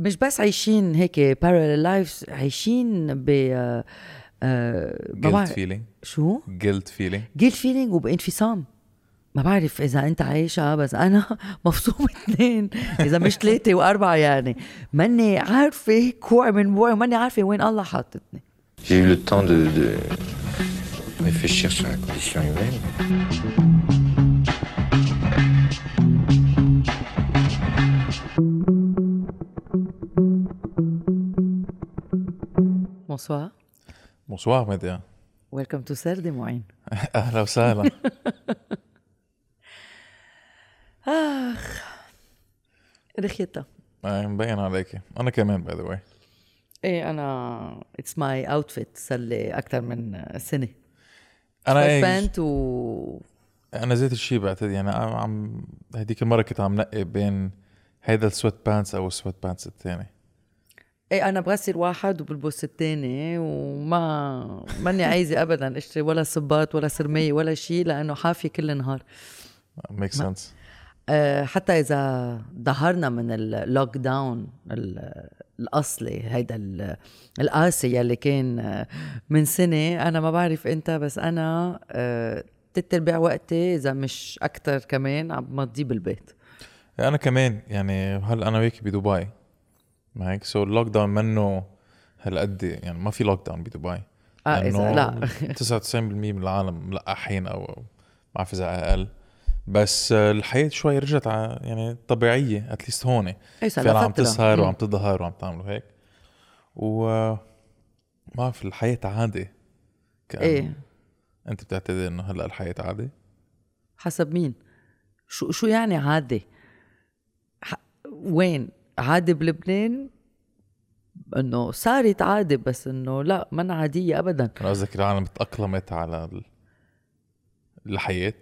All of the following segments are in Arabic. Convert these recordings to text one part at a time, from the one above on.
مش بس عايشين هيك parallel lives عايشين ب آه، آه، ما بعرف. feeling شو؟ guilt feeling guilt feeling وبانفصام ما بعرف إذا أنت عايشها بس أنا مفصوم اثنين. إذا مش ثلاثة وأربعة يعني. ماني عارفة كوع من بوعي وماني عارفة وين الله حاطتني J'ai eu le temps de, de réfléchir sur la condition humaine. Bonsoir Bonsoir مديا Welcome to سردي معين أهلا وسهلا اخ رخيتها آه، مبين عليكي أنا كمان by the way إيه أنا it's my outfit صار لي أكثر من سنه أنا إيش pants و أنا زيت الشيء بعتقد يعني عم- هديك المرة كنت عم نقي بين هيدا ال sweat pants أو ال sweat pants الثاني. إيه أنا بغسل واحد وبلبس الثاني وما ماني عايزة ابدا أشتري ولا صباط ولا سرميه ولا شيء لأنه حافية كل النهار. make sense أه حتى إذا ظهرنا من ال lockdown ال- الأصلي هيدا ال- القاسي يلي كان آه، من سنة أنا ما بعرف إنت بس أنا أه تلت أرباع وقتي إذا مش أكثر كمان عم بمضيه بالبيت. أنا كمان يعني هلا أنا وياك بدبي؟ ما هيك؟ so ال lockdown منه هالقد يعني ما في lockdown بدبي. آه إذا لا. 99% من العالم ملقحين أو ما بعرف إذا أقل. بس آه، الحياة شوي رجعت ع- يعني طبيعية at least هون. إيه فعلا عم. تسهر. وعم تظهر وعم تعملوا هيك. و ما بعرف الحياة عادي كأنه إيه. أنت بتعتقد إنه هلأ الحياة عادي حسب مين؟ شو شو يعني عادي ح... وين؟ عادي بلبنان إنه صارت عادي بس إنه لا من عادية ابدا. قصدك العالم تأقلمت على ال- الحياة؟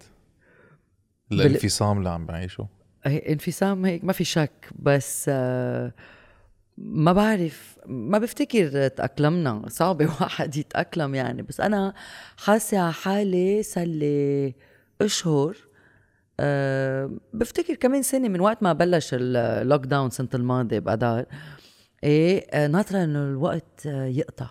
الانفصام اللي عم بعيشه؟ هي انفصام هيك ما في شك بس آه، ما بعرف ما بفتكر تأقلمنا. صعب واحد يتأقلم يعني بس أنا حاسة على حالي صار لي أشهر أه بفتكر كمان سنة من وقت ما بلش اللوك داون سنة الماضي بأدار إيه آه، ناطرة إنه الوقت آه، يقطع.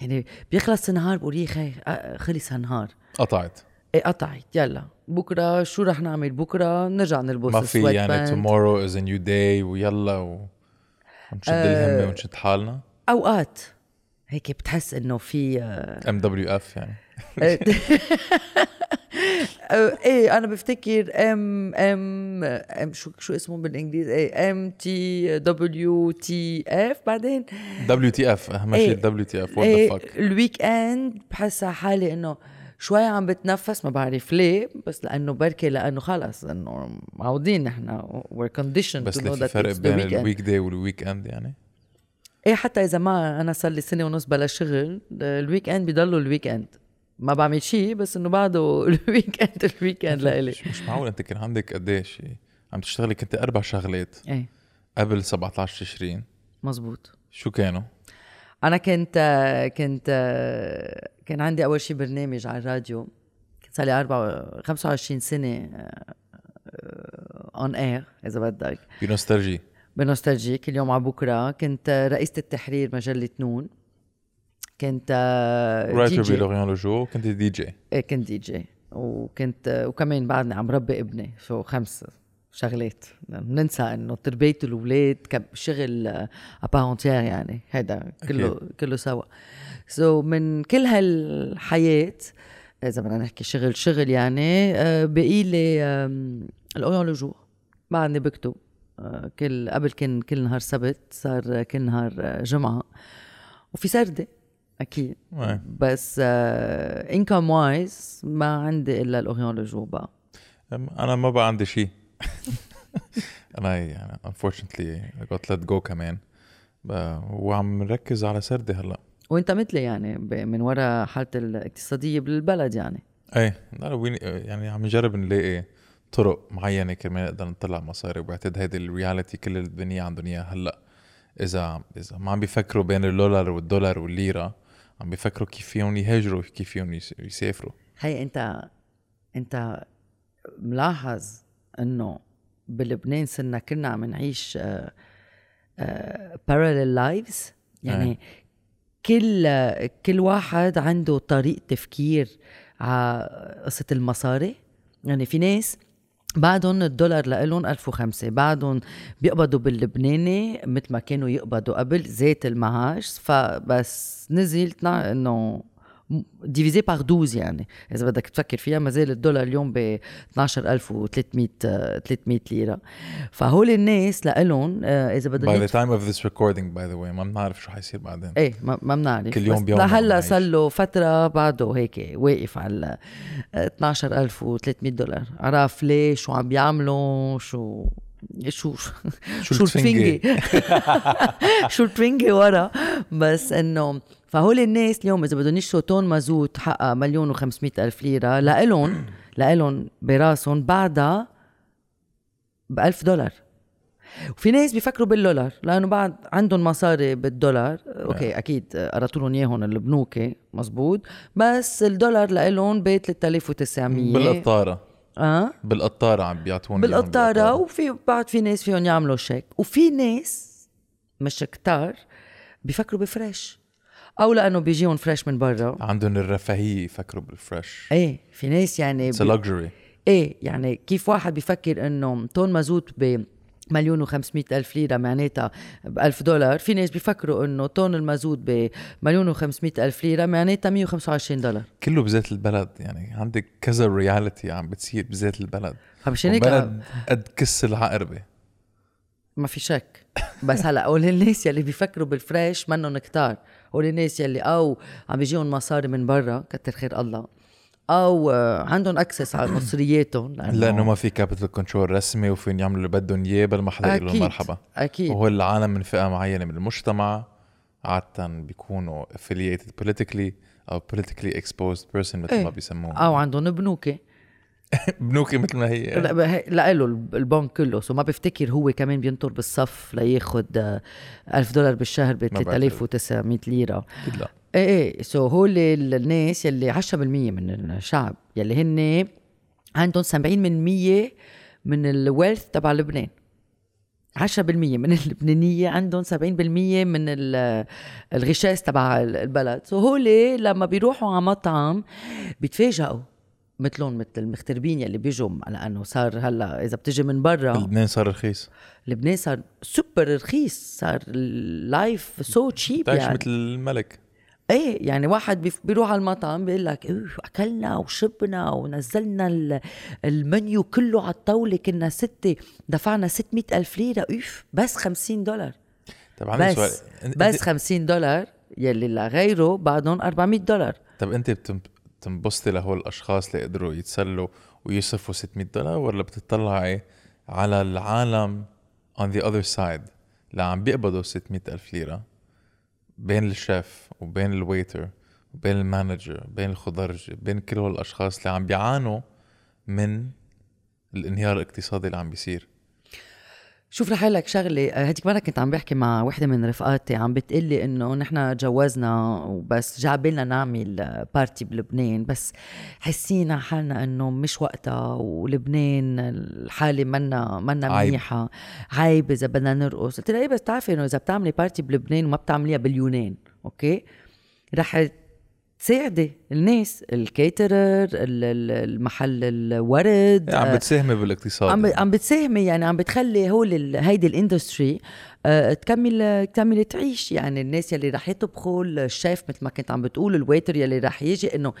يعني بيخلص النهار بقول يا خي آه، خلص هالنهار. قطعت. إيه قطعت. يلا بكرة شو رح نعمل؟ بكرة نرجع نلبس ما في يعني tomorrow is a new day ويلا و... ونشد آه، الهمة ونشد حالنا. أوقات هيك بتحس إنه في آه، ام دبليو اف يعني. آه، إيه أنا بفتكر ام ام ام شو شو اسمه بالإنجليزي؟ إيه ام تي دبليو تي اف بعدين دبليو تي اف أهم إيه. شيء دبليو تي اف وات إيه ذا فك الويك اند بحس حالي إنه شوي عم بتنفس ما بعرف ليه بس لأنه بركي لأنه خلص إنه معودين نحن we're conditioned بس في فرق بين. الويك day وال weekend يعني؟ إيه حتى إذا ما أنا صار لي سنة ونص بلا شغل ال weekend بضله ال weekend ما بعمل شيء بس إنه بعده ال weekend ال weekend لإلي. مش, معقول أنت كان عندك قديش عم تشتغلي؟ كنت أربع شغلات إيه. قبل 17 تشرين مزبوط شو كانوا؟ أنا كنت كنت كان عندي أول شيء برنامج على الراديو. كنت صار لي 4 25 سنة On air إذا بدك. ب Nostalgie. ب Nostalgie كل يوم على بكرة. كنت رئيسة التحرير مجلة نون. كنت writer ب L'Orient Le Jour كنت دي جي. إيه كنت دي جي. وكنت وكمان بعدني عم ربي ابني شو خمس شغلات. ننسى إنه تربية الأولاد شغل à part entière يعني هذا كله أكيد. كله سوا. so so من كل هالحياة إذا بدنا نحكي شغل شغل يعني آه، بقي لي L'Orient-Le Jour بعدني بكتب. آه، كل قبل كان كل نهار سبت صار كل نهار آه، جمعة. وفي سردة. إيه. بس income wise ما عندي إلا L'Orient-Le بقى أنا ما بقى عندي شيء. أنا يعني unfortunately I got let go كمان. وعم نركز على سردي هلأ. وأنت مثلي يعني من وراء حالة الاقتصادية بالبلد يعني. إيه. لا يعني عم نجرب نلاقي طرق معينة كرمال نقدر نطلع مصاري. وبعتقد هيدي الرياليتي كل الدنيا عندهم إياها هلأ. إذا إذا ما عم بيفكروا بين الدولار والدولار والليرة عم بيفكروا كيف فيهم يهاجروا كيف فيهم يس- يسافروا. هي انت انت ملاحظ انه بلبنان صرنا كلنا عم نعيش آه، آه، parallel lives يعني إيه. كل كل واحد عنده طريقة تفكير على قصة المصاري. يعني في ناس بعدهم الدولار لإلهم 1005 بعدهم بيقبضوا باللبناني مثل ما كانوا يقبضوا قبل زيت المعاش. فبس نزل إنه divisé par 12 يعني. إذا بدك تفكر فيها ما زال الدولار اليوم ب 12300 300 ليرة. فهول الناس لإلهم آه، إذا بدهم By the time of this recording by the way ما بنعرف شو حيصير بعدين. إيه ما بنعرف. كل يوم بيوم لهلأ صار. له فترة بعده هيك واقف على 12300 دولار. عرف ليه؟ شو عم بيعملوا؟ شو شو شو شو التفنجة؟ شو الفنجة ورا؟ بس إنه فهول الناس اليوم إذا بدهم يشتروا طن مازوت حقها مليون و ألف ليرة لإلهم لإلهم براسهم بعدها ب 1000 دولار. وفي ناس بيفكروا بالدولار لأنه بعد عندهم مصاري بالدولار. أوكي أكيد قرطوا لهم إياهم البنوك مزبوط. بس الدولار لإلهم ب 3900 بالقطارة. آه؟ بالقطارة عم بيعطونا إياهم بالقطارة. وفي بعد في ناس فيهم يعملوا شيك. وفي ناس مش كتار بيفكروا بفريش. أو لأنه بيجيهم fresh من برا. عندهم الرفاهية يفكروا بال fresh إيه في ناس يعني it's بي- luxury. إيه يعني كيف واحد بيفكر إنه طن مازوت ب مليون وخمسمائة ألف ليرة معناتها بألف دولار في ناس بيفكروا إنه طن المازوت بمليون وخمسمائة ألف ليرة معناتها 125 دولار. كله بذات البلد يعني عندك كذا reality عم بتصير بذات البلد. فمشان هيك؟ بلد قد كس العقربة. ما في شك. بس هلا هول الناس يلي بيفكروا بال fresh منهم كتار. هول الناس يلي أو عم بيجيهم مصاري من برا كتر خير الله. أو آه، عندهم access على مصرياتهم لأنه ما في capital control رسمي وفين يعملوا اللي بدهم إياه بل ما حدا يقول لهم مرحبا. أكيد. وهو العالم من فئة معينة من المجتمع عادة بيكونوا affiliated politically أو politically exposed person مثل إيه. ما بيسموه أو عندهم بنوكة بنوكة مثل ما هي. لا له البنك كله. so ما بفتكر هو كمان بينطر بالصف لياخد آه، ألف دولار بالشهر ب ما بعتقد. 3900 ليرة. أكيد لا. إيه إيه so هول الناس يلي 10% من الشعب يلي هن عندهم 70% من ال wealth تبع لبنان. 10% من اللبنانية عندهم 70% من ال- الغشاش تبع البلد. so هول لما بيروحوا على مطعم بيتفاجئوا. مثلهم مثل المغتربين يلي بيجوا لأنه صار هلأ إذا بتجي من برا لبنان صار رخيص. لبنان صار سوبر رخيص صار ال life so cheap يعني. مثل الملك. إيه يعني واحد بيروح على المطعم بيقول لك أكلنا وشربنا ونزلنا ال- المنيو كله على الطاولة كنا ستة دفعنا 600 ألف ليرة أوف بس 50 دولار. طب عندي سؤال بس أنت- بس أنت- 50 دولار يلي لغيره بعدهم 400 دولار. طب أنت بتم- بتنبسطي لهول الأشخاص اللي قدروا يتسلوا ويصرفوا 600 دولار ولا بتطلعي على العالم on the other side اللي عم بيقبضوا 600 ألف ليرة بين الشيف وبين ال waiter وبين ال manager بين الخضرجي بين كل هول الأشخاص اللي عم بيعانوا من الانهيار الاقتصادي اللي عم بيصير. شوف رح لك شغلة آه، هديك مرة كنت عم بحكي مع وحدة من رفقاتي عم بتقلي إنه نحن جوزنا وبس جا بالنا نعمل آه، party بلبنان بس حسينا حالنا إنه مش وقتها ولبنان الحالة منا منا. منيحة عيب إذا بدنا نرقص قلت لها إيه بس بتعرفي إنه إذا بتعملي party بلبنان وما بتعمليها باليونان okay رح تساعدي الناس ال caterer ال- ال- المحل الورد. عم بتساهمي بالاقتصاد. عم. عم بتساهمي يعني عم بتخلي هول ال- هيدي ال industry آه، تكمل تكمل تعيش. يعني الناس يلي رح يطبخوا الشيف مثل ما كنت عم بتقول ال waiter يلي رح يجي إنه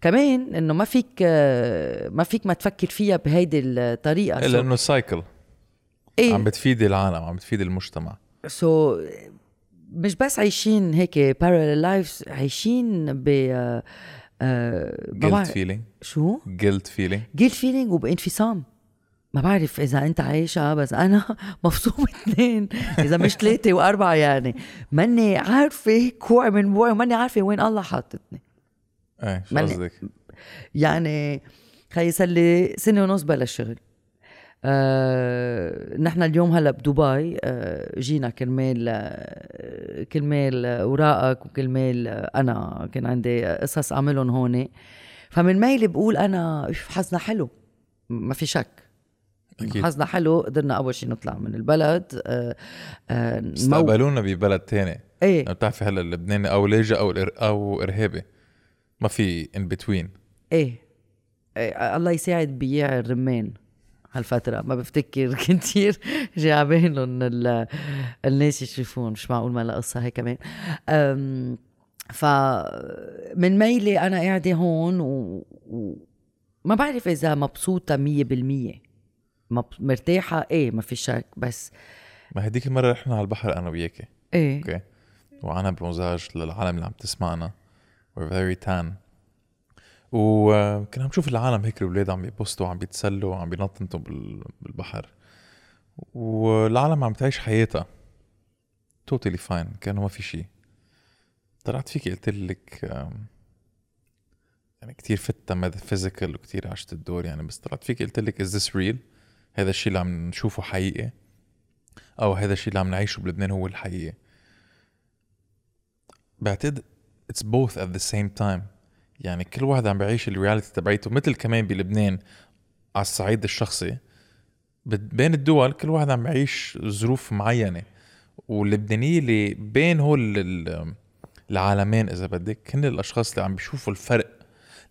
كمان إنه ما فيك آه، ما فيك ما تفكر فيها بهيدي الطريقة. الا انه cycle عم إيه. بتفيدي العالم عم بتفيدي المجتمع. so مش بس عايشين هيك parallel lives عايشين ب آه، آه، guilt feeling. شو؟ guilt feeling. guilt feeling وبانفصام. ما بعرف إذا أنت عايشة بس أنا مفصوم اثنين إذا مش ثلاثة وأربعة يعني. ماني عارفة كوعي من بوعي وماني عارفة وين الله حاطتني إيه شو قصدك؟ يعني خي صار لي سنة ونص بلا شغل. آه نحن اليوم هلا بدبي آه جينا كرمال آه كرمال اوراقك وكرمال آه أنا كان عندي قصص أعملهم هون. فمن ميلي بقول أنا حظنا حلو ما في شك. أكيد. حظنا حلو قدرنا أول شيء نطلع من البلد آه آه مو- استقبلونا ببلد تاني. إيه. بتعرفي هلا اللبناني أو لاجئ أو أو إرهابي ما في ان بتوين إيه, إيه الله يساعد بياع الرمان. هالفترة. ما بفتكر كتير جايبين لهم ال- الناس يشوفون مش معقول ما لها قصة هي كمان. أم، ف من ميلي أنا قاعدة هون و... و... ما بعرف إذا مبسوطة مية بالمية. مرتاحة؟ إيه ما في شك. بس ما هديك المرة رحنا على البحر أنا وياكي. إيه. أوكي؟ وأنا بمزاج للعالم اللي عم تسمعنا. We're very tan. وكنا عم نشوف العالم هيك الاولاد عم يبوستوا عم بيتسلوا عم بينطنطوا بال- بالبحر. والعالم عم تعيش حياتها. totally fine كأنه ما في شيء. طلعت فيكي قلت لك يعني كتير فتة physical وكتير عشت الدور يعني بس طلعت فيكي قلت لك is this real هذا الشيء اللي عم نشوفه حقيقي؟ أو هذا الشيء اللي عم نعيشه بلبنان هو الحقيقي؟ بعتقد it's both at the same time يعني كل واحد عم بيعيش ال reality تبعيته مثل كمان بلبنان على الصعيد الشخصي. بين الدول كل واحد عم بيعيش ظروف معينة واللبنانية اللي بين هول ال- العالمين إذا بدك هن الأشخاص اللي عم بيشوفوا الفرق.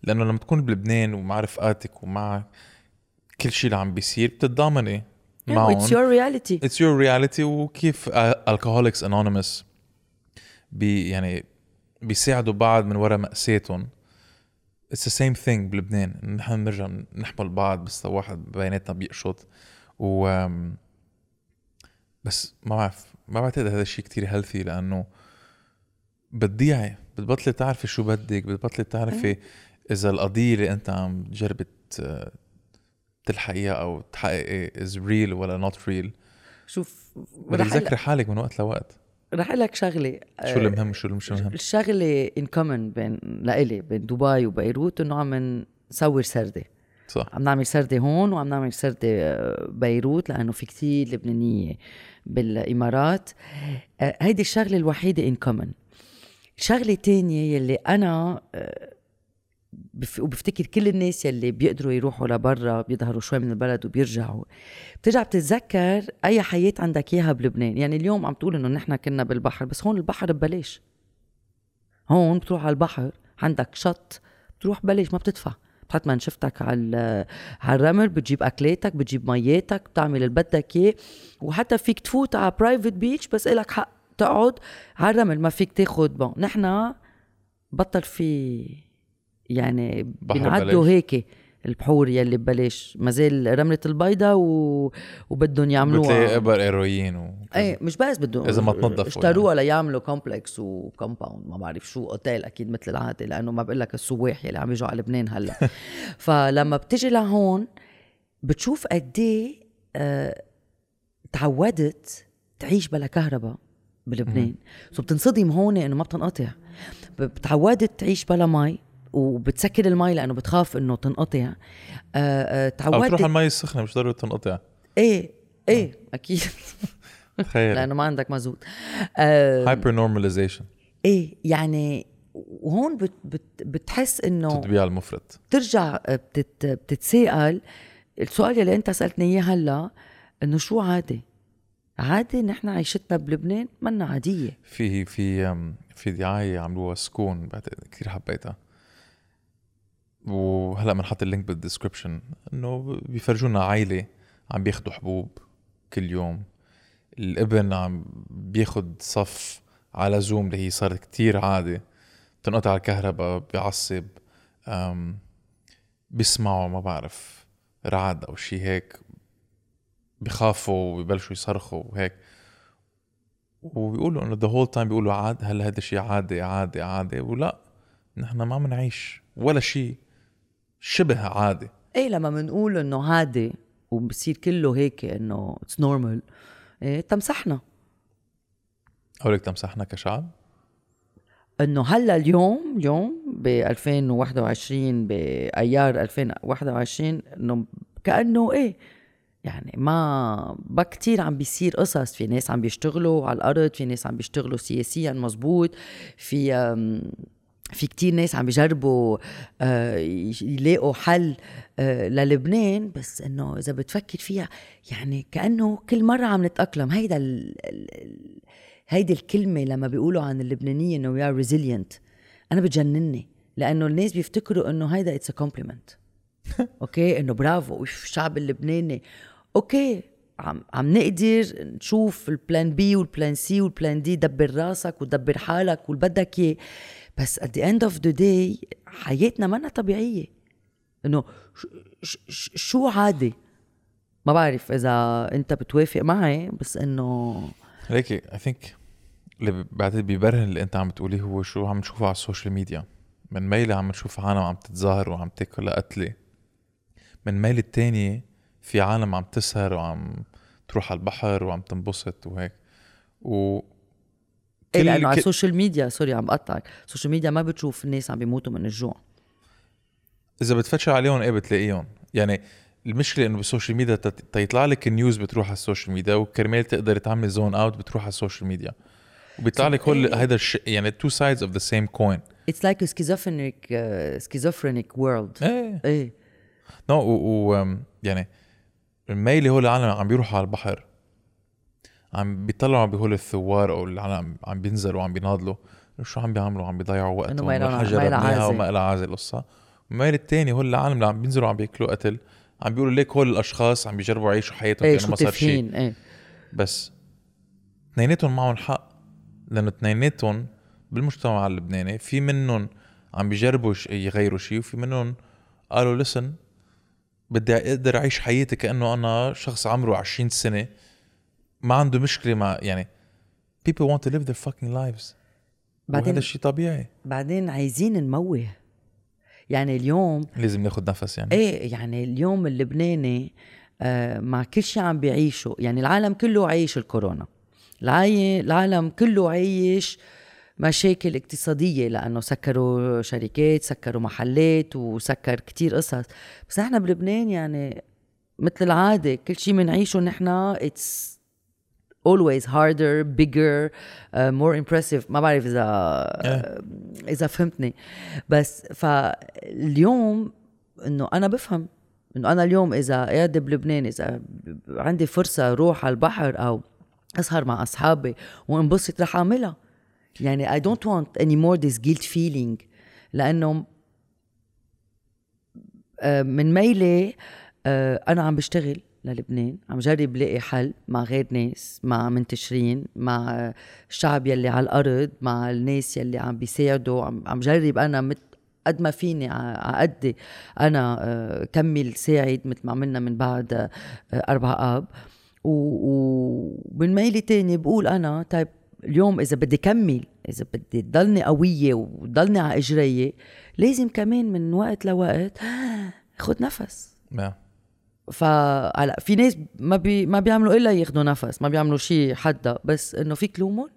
لأنه لما تكون بلبنان ومع رفقاتك ومع كل شيء اللي عم بيصير بتتضامني معهم. it's your reality it's your reality وكيف ال alcoholics anonymous بي يعني بيساعدوا بعض من وراء مأساتهم. it's the same thing بلبنان. نحن بنرجع نحمل بعض بس واحد بيناتنا بيقشط. و بس ما بعرف ما بعتقد هذا الشيء كتير healthy لأنه بتضيعي بتبطلي تعرفي شو بدك بتبطلي تعرفي إذا القضية اللي أنت عم تجربي ت- تلحقيها أو تحققي is real ولا not real شوف بدك تذكري حالك من وقت لوقت. رح أقول لك شغلة شو اللي مهم؟ وشو مش مهم؟ الشغله in common بين لإلي بين دبي وبيروت إنه عم نصور سردة. صح. عم نعمل سردة هون وعم نعمل سردة آه، بيروت لأنه في كتير لبنانية بالإمارات. آه، هيدي الشغلة الوحيدة in common الشغلة التانية يلي آه، بف- وبفتكر كل الناس يلي بيقدروا يروحوا لبرا بيظهروا شوي من البلد وبيرجعوا. بترجع بتتذكر أي حياة عندك إياها بلبنان؟ يعني اليوم عم تقول إنه نحن كنا بالبحر بس هون البحر ببلاش. هون بتروح على البحر عندك شط بتروح ببلاش ما بتدفع. بتحط منشفتك على على الرمل بتجيب أكلاتك بتجيب مياتك بتعمل اللي بدك إياه. وحتى فيك تفوت على برايفت بيتش بس إلك حق تقعد على الرمل ما فيك تاخد بون نحن بطل في يعني ببلاش. هيك البحور يلي ببلاش. ما زال رملة البيضة و... وبدهم بتلاقي يعملوها أبر ايروين و إيه مش بس بدهم إذا ما تنظفوا اشتروها ليعملوا complex و compound ما بعرف شو اوتيل أكيد مثل العادة لأنه ما بقول لك السواح يلي عم يجوا على لبنان هلأ. فلما بتجي لهون بتشوف قد إيه آه، تعودت تعيش بلا كهرباء بلبنان. so بتنصدم هون إنه ما بتنقطع. بتعودت تعيش بلا مي. وبتسكر المي لأنه بتخاف إنه تنقطع. آه، آه، أو تعودت تروح على المي السخنة مش ضروري تنقطع. إيه إيه أكيد. تخيل لأنه ما عندك مزود. آه هايبر نورماليزيشن إيه يعني وهون بت بت بتحس إنه تطبيع المفرط. بترجع بتت بتتساءل. السؤال اللي أنت سألتني إياه هلأ إنه شو عادي عادي نحن عيشتنا بلبنان منا عادية. في في في دعاية عملوها سكون بعتقد كثير حبيتها. وهلا بنحط ال link بال description إنه بيفرجونا عائله عم بياخدوا حبوب كل يوم. الابن عم بياخد صف على Zoom اللي هي صارت كتير عادة تنقطع الكهرباء بيعصب بيسمعوا ما بعرف رعد أو شي هيك. بخافوا وبيبلشوا يصرخوا وهيك. وبيقولوا إنه the whole time بيقولوا عاد هل هذا الشيء عادي عادي عادي ولا نحن ما بنعيش ولا شيء شبه عادي. إيه لما بنقول إنه عادي وبصير كله هيك إنه it's normal إيه تمسحنا. هولك تمسحنا كشعب؟ إنه هلأ اليوم اليوم ب 2021 بايار 2021 إنه كأنه إيه يعني ما ما كتير عم بيصير قصص. في ناس عم بيشتغلوا على الأرض في ناس عم بيشتغلوا سياسيا مزبوط في في كتير ناس عم بيجربوا آه، يلاقوا حل آه، للبنان بس إنه إذا بتفكر فيها يعني كأنه كل مرة عم نتأقلم. هيدا ال هيدي الكلمة لما بيقولوا عن اللبنانية إنه we are resilient أنا بتجنني لأنه الناس بيفتكروا إنه هيدا it's a compliment okay؟ إنه برافو الشعب اللبناني. okay؟ عم عم نقدر نشوف ال plan B وال plan C وال plan D دبر راسك ودبر حالك واللي بدك إياه. بس at the end of the day حياتنا منا طبيعية. إنه شو عادي ما بعرف إذا أنت بتوافق معي بس إنه ليكي I think اللي بعتقد بيبرهن اللي أنت عم تقوليه هو شو عم نشوفه على ال social media من ميلة عم نشوف عالم عم تتظاهر وعم تاكل قتلة من ميلة التانية في عالم عم تسهر وعم تروح على البحر وعم تنبسط وهيك. و إيه لأنه على السوشيال ميديا سوري عم بقطعك ال social media ما بتشوف الناس عم بيموتوا من الجوع. إذا بتفتش عليهم إيه بتلاقيهم. يعني المشكلة إنه بال social media تيطلع لك ال news بتروح على ال social media وكرمال تقدر تعمل zone out بتروح على ال social media وبيطلع لك إيه. هذا الشيء يعني two sides of the same coin it's like schizophrenic schizophrenic world إيه. إيه. no و يعني الميلي هو العالم عم بيروحوا على البحر. عم بيطلعوا بهول الثوار أو العالم عم بينزلوا وعم بيناضلوا شو عم بيعملوا؟ عم بيضيعوا وقتهم والحجر بنيها وما لها عازه القصة الميل الثاني هول العالم اللي عم بينزلوا عم بياكلوا قتل. عم بيقولوا ليك هول الأشخاص عم بيجربوا يعيشوا حياتهم إيه كأنه ما صار شيء. إيه. بس اثنيناتهم معهم حق لأنه اثنيناتهم بالمجتمع اللبناني في منهم عم بيجربوا يغيروا شيء وفي منهم قالوا لسن بدي أقدر أعيش حياتي كأنه أنا شخص عمره 20 سنة ما عنده مشكلة مع يعني people want to live their fucking lives. بعدين وهذا الشيء طبيعي. بعدين عايزين نموه. يعني اليوم لازم ناخذ نفس يعني. إيه يعني اليوم اللبناني آه مع كل شيء عم بيعيشه يعني العالم كله عايش الكورونا. العالم كله عايش مشاكل اقتصادية لأنه سكروا شركات سكروا محلات وسكر كتير قصص. بس نحن بلبنان يعني مثل العادة كل شيء بنعيشه نحن it's always harder bigger uh, more impressive. ما بعرف اذا yeah. إذا فهمتني. بس فاليوم إنه أنا بفهم إنه أنا اليوم إذا قاعد بلبنان إذا عندي فرصة أروح على البحر أو أسهر مع أصحابي وانبسط رح أعملها. يعني I don't want anymore this guilt feeling. لأنه آه، من ميلي آه، أنا عم بشتغل. للبنان. عم جرب لاقي حل مع غير ناس مع منتشرين مع الشعب يلي على الأرض مع الناس يلي عم بيساعدوا. عم, جرب أنا مت قد ما فيني على قدي أنا آه، كمل ساعد مثل ما عملنا من بعد آه، أربع آب. ومن ميلي تاني بقول أنا طيب اليوم إذا بدي كمل إذا بدي ضلني قوية وضلني على اجري لازم كمان من وقت لوقت خد نفس. نعم. فهلا في ناس ما بي ما بيعملوا إلا ياخذوا نفس ما بيعملوا شيء حدا بس إنه فيك لومهم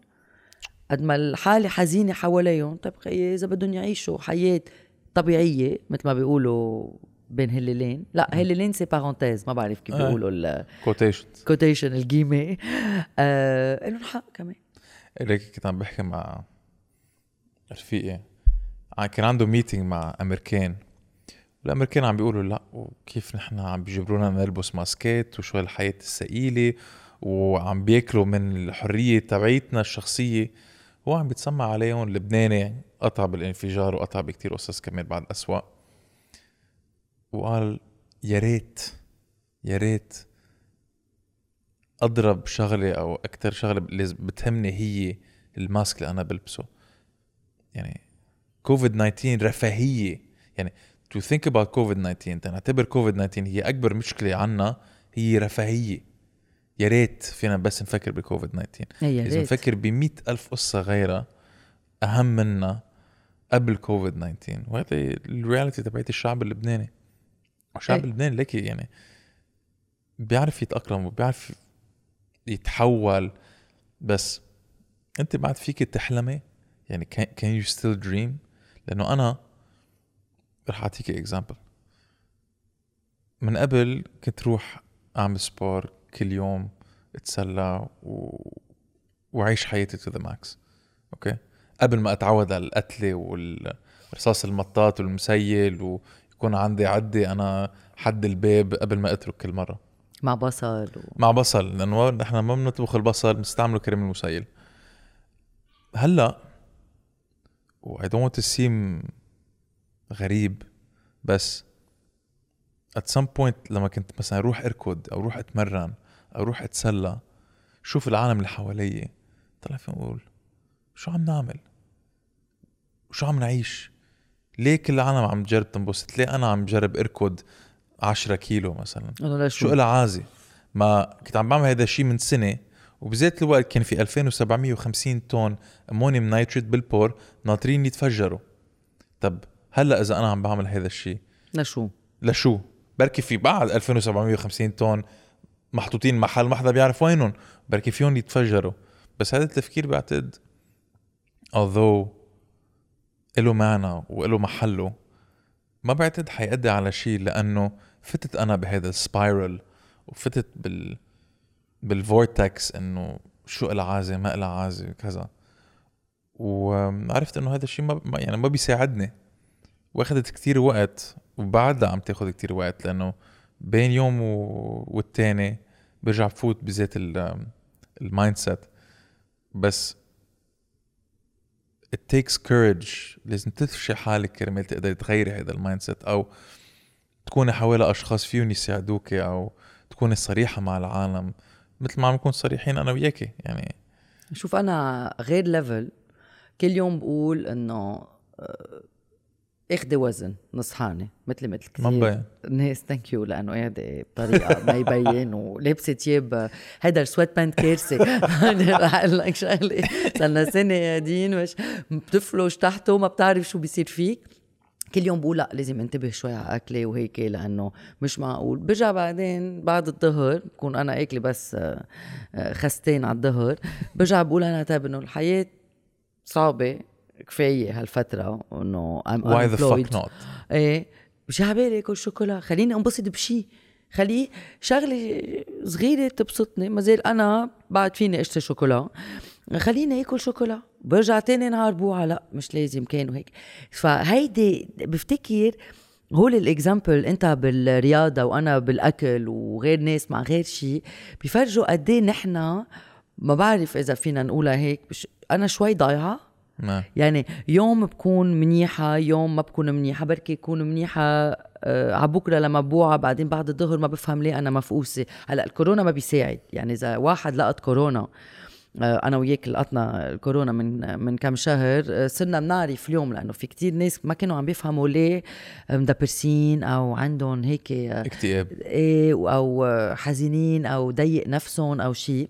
قد ما الحالة حزينة حواليهم طيب خيي إذا بدهم يعيشوا حياة طبيعية مثل ما بيقولوا بين هللين لا هللين سي بارونتيز ما بعرف كيف آه. بيقولوا كوتيشن كوتيشن القيمة. آه لهم حق كمان. ليك كنت عم بحكي مع رفيقي. كان عنده ميتينج مع أمريكان. الأمريكان عم بيقولوا لا وكيف نحن عم بيجبرونا نلبس ماسكات وشو الحياة الثقيلة وعم بياكلوا من الحرية تبعيتنا الشخصية. هو عم بيتسمع عليهم لبناني قطع بالانفجار وقطع بكتير قصص كمان بعد أسوأ وقال يا ريت يا ريت أضرب شغلة أو أكثر شغلة بتهمني هي ال mask اللي أنا بلبسه. يعني كوفيد 19 رفاهية. يعني to think about COVID 19 تنعتبر كوفيد 19 هي أكبر مشكلة عنا هي رفاهية. يا ريت فينا بس نفكر بكوفيد 19 يا إذا نفكر ب ألف قصة غيرها أهم منها قبل كوفيد 19 وهذا ال reality تبعت الشعب اللبناني. الشعب اللبناني ليكي يعني بيعرف يتأقلم وبيعرف يتحول. بس أنت بعد فيك تحلمي؟ يعني can you still dream لأنه أنا رح أعطيك example من قبل كنت روح أعمل sport كل يوم أتسلى و... وعيش حياتي to the max okay؟ قبل ما أتعود على القتلة وال رصاص المطاط والمسيل ويكون عندي عدتي أنا حد الباب قبل ما أترك كل مرة. مع بصل و... مع بصل لأنه نحن ما بنطبخ البصل بنستعمله كرمال المسيل. هلأ و I don't want to seem غريب بس at some point لما كنت مثلا أروح أركض أو أروح أتمرن أو أروح أتسلى شوف العالم اللي حوالي طلع فيهم أقول شو عم نعمل؟ شو عم نعيش؟ ليه كل العالم عم تجرب تنبسط؟ ليه أنا عم جرب أركض 10 كيلو مثلا؟ أنا شو إلها عازة ما كنت عم بعمل هذا الشيء من سنة وبذات الوقت كان في 2750 طن أمونيوم نيتريت بال port ناطرين يتفجروا. طب هلأ إذا أنا عم بعمل هذا الشيء؟ لشو؟ لشو؟ بركي في بعد 2750 طن محطوطين محل ما حدا بيعرف وينهم. بركي فيهم يتفجروا. بس هذا التفكير بعتقد although له معنى وله محله ما بعتقد حيأدي على شيء لأنه فتت أنا بهذا ال spiral وفتت بال بال vortex إنه شو إلها عازة ما إلها عازة وكذا وعرفت إنه هذا الشيء ما- يعني ما بيساعدني. واخدت كتير وقت وبعدها عم تاخذ كتير وقت لأنه بين يوم. والتاني برجع بفوت بذات ال- mindset بس it takes courage لازم تفشي حالك كرمال تقدري تغيري هذا ال mindset أو تكوني حوالي أشخاص فيهم يساعدوك أو تكوني صريحة مع العالم مثل ما عم نكون صريحين أنا وياكي يعني شوف أنا غير level كل يوم بقول إنه آه، اخدي وزن نصحانه مثل مثل كثير ما مبين. الناس ثانك يو لأنه قاعدة بطريقه ما يبين ولابسة ثياب هيدا السويت باند كارثه رح أقول لك شغله صرنا سنة قاعدين مش بتفلش تحته ما بتعرف شو بيصير فيك. كل يوم بقول لا لازم انتبه شوي على أكلي وهيك لأنه مش معقول. برجع بعدين بعد الظهر بكون أنا أكلي بس آه، خستين على الظهر. برجع بقول أنا طيب إنه الحياة صعبة. كفاية هالفترة إنه why the unemployed. fuck not? إيه مش على أكل شوكولا. خليني أنبسط بشي. خليه شغلة صغيرة تبسطني. ما زال أنا بعد فيني أشتري شوكولا. خليني أكل شوكولا. برجع تاني نهار بوعى. لا مش لازم. كان وهيك فهيدي بفتكر هول الاكزامبل أنت بالرياضة وأنا بالأكل وغير ناس مع غير شيء بيفرجوا قد إيه نحن ما بعرف إذا فينا نقولها هيك أنا شوي ضايعة. ما. يعني يوم بكون منيحة يوم ما بكون منيحة بركي يكون منيحة آه، على بكرة لما بوعى بعدين بعد الظهر ما بفهم ليه أنا مفقوسة. هلأ الكورونا ما بيساعد يعني إذا واحد لقط كورونا آه، أنا وياك لقطنا الكورونا من من كم شهر آه، صرنا بنعرف اليوم لأنه في كتير ناس ما كانوا عم بيفهموا ليه مدبرسين أو عندهم هيك اكتئاب. إيه أو حزينين أو ضيق نفسهم أو شيء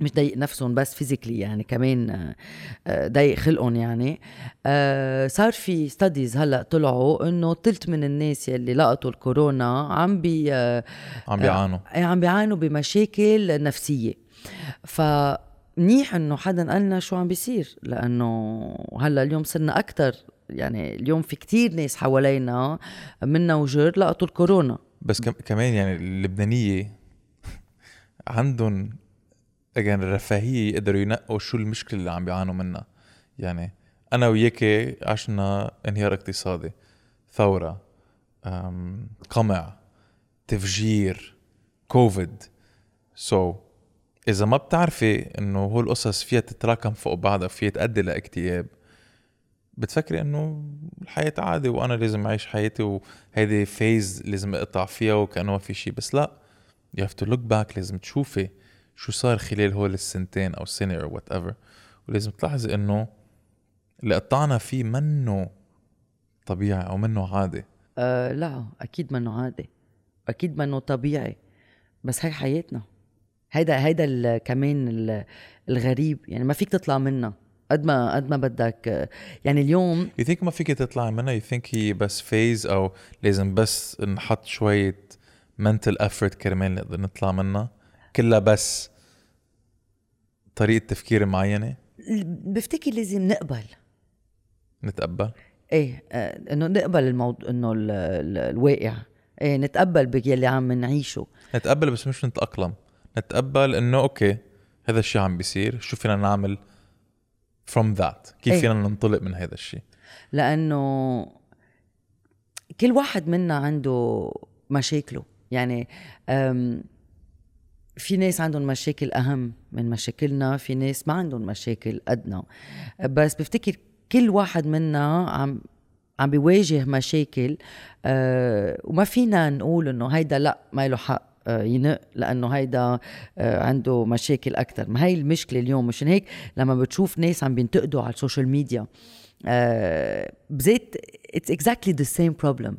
مش ضيق نفسهم بس physically يعني كمان آه، آه، ضيق خلقهم يعني. آه، صار في studies هلأ طلعوا إنه ثلث من الناس يلي لقطوا الكورونا عم بي عم بيعانوا. آه، عم بيعانوا بمشاكل نفسية. فمنيح إنه حدا قالنا شو عم بيصير لأنه هلأ اليوم صرنا أكثر يعني اليوم في كتير ناس حوالينا منا وجر لقطوا الكورونا. بس كم كمان يعني اللبنانية عندهم أجان الرفاهية يقدروا ينقوا شو المشكلة اللي عم بيعانوا منها. يعني أنا وياك عشنا انهيار اقتصادي ثورة قمع تفجير كوفيد. سو so, إذا ما بتعرفي إنه هول القصص فيها تتراكم فوق بعضها فيها تؤدي لاكتئاب بتفكري إنه الحياة عادي وأنا لازم أعيش حياتي وهيدي phase لازم أقطع فيها وكأنه ما في شيء بس لا you have to look back لازم تشوفي شو صار خلال هول السنتين أو سنة أو whatever ولازم تلاحظي إنه اللي قطعنا فيه منه طبيعي أو منه عادي أه لا أكيد منه عادي أكيد منه طبيعي. بس هي حياتنا. هيدا هيدا ال- كمان ال- الغريب. يعني ما فيك تطلع منها قد ما قد ما بدك. يعني اليوم you think ما فيك تطلعي منها you think هي بس فيز أو لازم بس نحط شوية mental effort كرمال نقدر نطلع منها كلها بس طريقة تفكير معينة؟ بفتكر لازم نقبل. نتقبل؟ إيه آه، إنه نقبل الموضوع إنه ال- ال- الواقع. إيه نتقبل باللي عم نعيشه. نتقبل بس مش نتأقلم. نتقبل إنه أوكي هذا الشيء عم بيصير شو فينا نعمل from that كيف إيه. فينا ننطلق من هذا الشيء لأنه كل واحد منا عنده مشاكله. يعني في ناس عندهم مشاكل أهم من مشاكلنا في ناس ما عندهم مشاكل قدنا. بس بفتكر كل واحد منا عم عم بيواجه مشاكل أه وما فينا نقول إنه هيدا لأ ما له حق آه، ينق لأنه هيدا آه، عنده مشاكل أكثر ما هي المشكلة اليوم؟ مشان هيك لما بتشوف ناس عم بينتقدوا على السوشيال ميديا آه، بزيت اتس اكزاكتلي ذا سيم بروبلم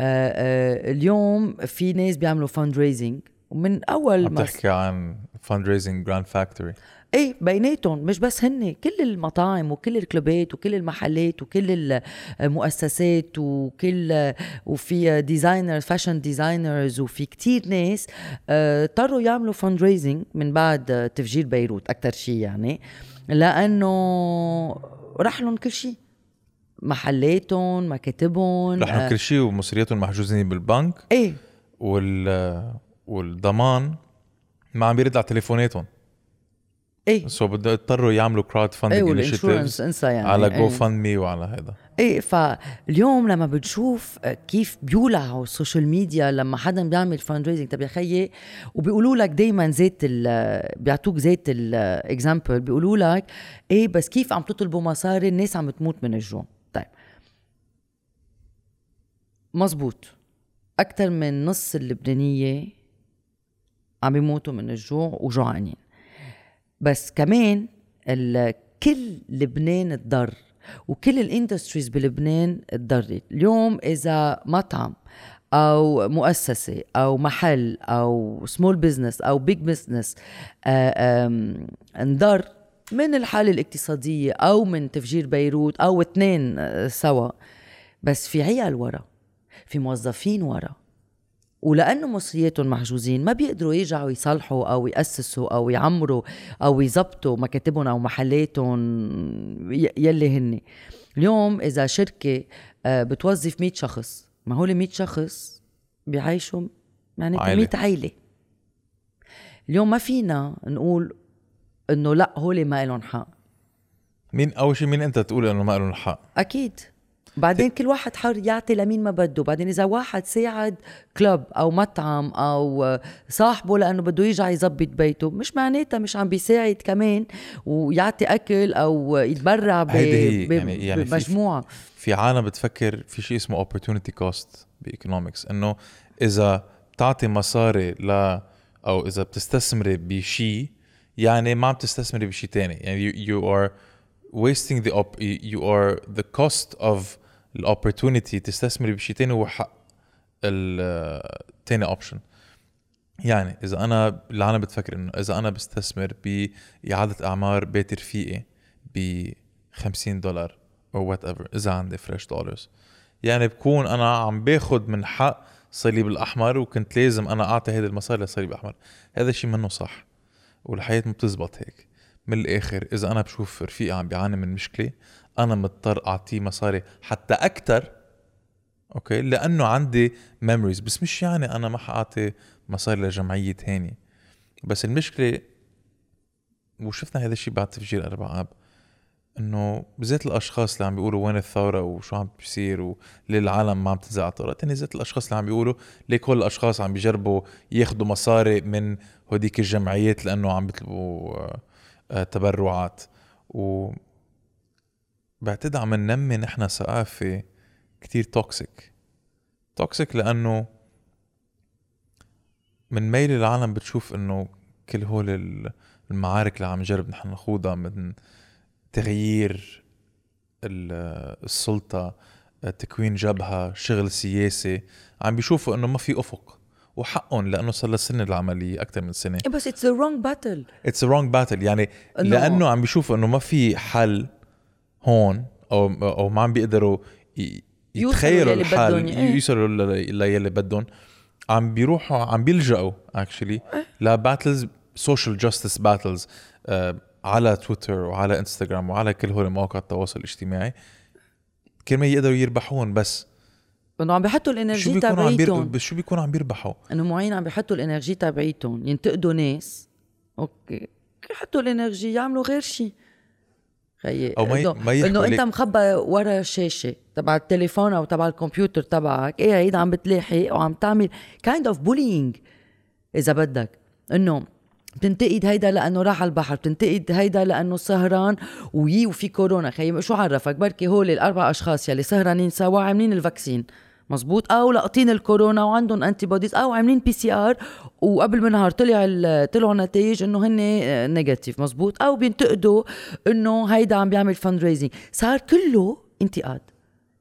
اليوم في ناس بيعملوا فاند ريزنج ومن أول ما تحكي عن fundraising grand factory. إيه بيناتهم مش بس هن كل المطاعم وكل الكلوبات وكل المحلات وكل المؤسسات وكل وفي designer fashion designers وفي كتير ناس آه، اضطروا يعملوا fundraising من بعد تفجير بيروت أكثر شيء يعني لأنه راح لهم كل شيء. محلاتهم مكاتبهم رح آه، كل شيء ومصرياتهم محجوزين بالبنك. إيه. وال والضمان ما عم بيرد على تليفوناتهم. إيه. so بده يضطروا يعملوا crowdfunding انسى يعني على. GoFundMe وعلى هذا إيه فاليوم لما بتشوف كيف بيولعوا ال social media لما حدا بيعمل fundraising طب يا خيي وبيقولوا لك دائما زيت ال- بيعطوك زيت ال example بيقولوا لك إيه بس كيف عم تطلبوا مصاري؟ الناس عم تموت من الجوع. طيب. مزبوط. أكثر من نص اللبنانية عم بيموتوا من الجوع وجوعانين. بس كمان كل لبنان تضر وكل ال industries بلبنان تضرت اليوم إذا مطعم أو مؤسسة أو محل أو small business أو big business انضر من الحالة الاقتصادية أو من تفجير بيروت أو اثنين سوا. بس في عيال ورا في موظفين ورا. ولأنه مصرياتهم محجوزين ما بيقدروا يرجعوا يصلحوا أو يأسسوا أو يعمروا أو يزبطوا مكاتبهم أو محلاتهم يلي هن اليوم إذا شركة آه، بتوظف 100 شخص ما هول 100 شخص بيعيشوا يعني عائلة. 100 عائلة. اليوم ما فينا نقول إنه لأ هول ما لهم حق. مين أول شيء مين أنت تقول إنه ما لهم الحق أكيد. بعدين كل واحد حر يعطي لمين ما بده. بعدين إذا واحد ساعد كلوب أو مطعم أو صاحبه لأنه بده يرجع يظبط بيته مش معناتها مش عم بيساعد كمان ويعطي أكل أو يتبرع ب... يعني- يعني في- بمجموعة. في عالم بتفكر في شيء اسمه opportunity cost ب economics إنه إذا بتعطي مصاري ل أو إذا بتستثمري بشيء يعني ما عم تستثمري بشيء تاني. يعني you, you are wasting the op you are the cost of ال opportunity تستثمري بشيء تاني هو حق التاني option يعني إذا أنا العالم بتفكر إنه إذا أنا بستثمر بإعادة أعمار بيت رفيقي ب 50 دولار أو whatever إذا عندي fresh dollars يعني بكون أنا عم باخد من حق الصليب الأحمر وكنت لازم أنا أعطي هيدي المصاري للصليب الأحمر. هذا الشيء منه صح والحياة ما بتزبط هيك. من الآخر إذا أنا بشوف رفيقي عم بيعاني من مشكلة أنا مضطر أعطيه مصاري حتى أكثر okay؟ لأنه عندي memories بس مش يعني أنا ما حأعطي مصاري لجمعية تاني بس المشكلة وشفنا هذا الشيء بعد تفجير أربع اب إنه بالذات الأشخاص اللي عم بيقولوا وين الثورة وشو عم بيصير وليه العالم ما عم تنزل على الثوره تاني ذات الأشخاص اللي عم بيقولوا ليك هول الأشخاص عم بيجربوا ياخذوا مصاري من هوديك الجمعيات لأنه عم بيطلبوا آه، تبرعات. و بعتقد عم ننمي نحن ثقافة كتير toxic toxic لأنه من ميل العالم بتشوف إنه كل هول ال- المعارك اللي عم نجرب نحن نخوضها من تغيير ال- السلطة تكوين جبهة شغل سياسي عم بيشوفوا إنه ما في أفق. وحقهم لأنه صار لها سنة العملية أكثر من سنة. إيه بس it's a wrong battle it's wrong battle يعني لأنه عم بيشوفوا إنه ما في حل. هون أو أو ما عم بيقدروا يتخيلوا بدهم إيه. يوصلوا ل- ليلي بدهم. عم بيروحوا عم بيلجأوا actually. ل battles social justice battles على تويتر وعلى انستغرام وعلى كل هول مواقع التواصل الاجتماعي. كرمال يقدروا يربحون بس. إنه عم بيحطوا ال energy. تبعيتهم. بس شو بيكونوا عم بيربحوا؟ إنه معين عم بيحطوا ال energy تبعيتهم ينتقدوا ناس. أوكي. يحطوا ال energy يعملوا غير شيء خيي أو ما ي- إنه- إنه أنت مخبى ورا الشاشه تبع التليفون أو تبع الكمبيوتر تبعك قاعد عم بتلاحق وعم تعمل kind of bullying إذا بدك. إنه بتنتقد هيدا لأنه راح على البحر بتنتقد هيدا لأنه سهران ويي وفي كورونا. خيي شو عرفك؟ بركي هول الأربع أشخاص يلي سهرانين سوا عاملين ال vaccine. مزبوط أو لاقطين الكورونا وعندهم antibodies أو عاملين PCR وقبل بنهار طلع ال- طلعوا نتائج إنه هن negative مزبوط أو بينتقدوا إنه هيدا عم بيعمل fundraising صار كله انتقاد.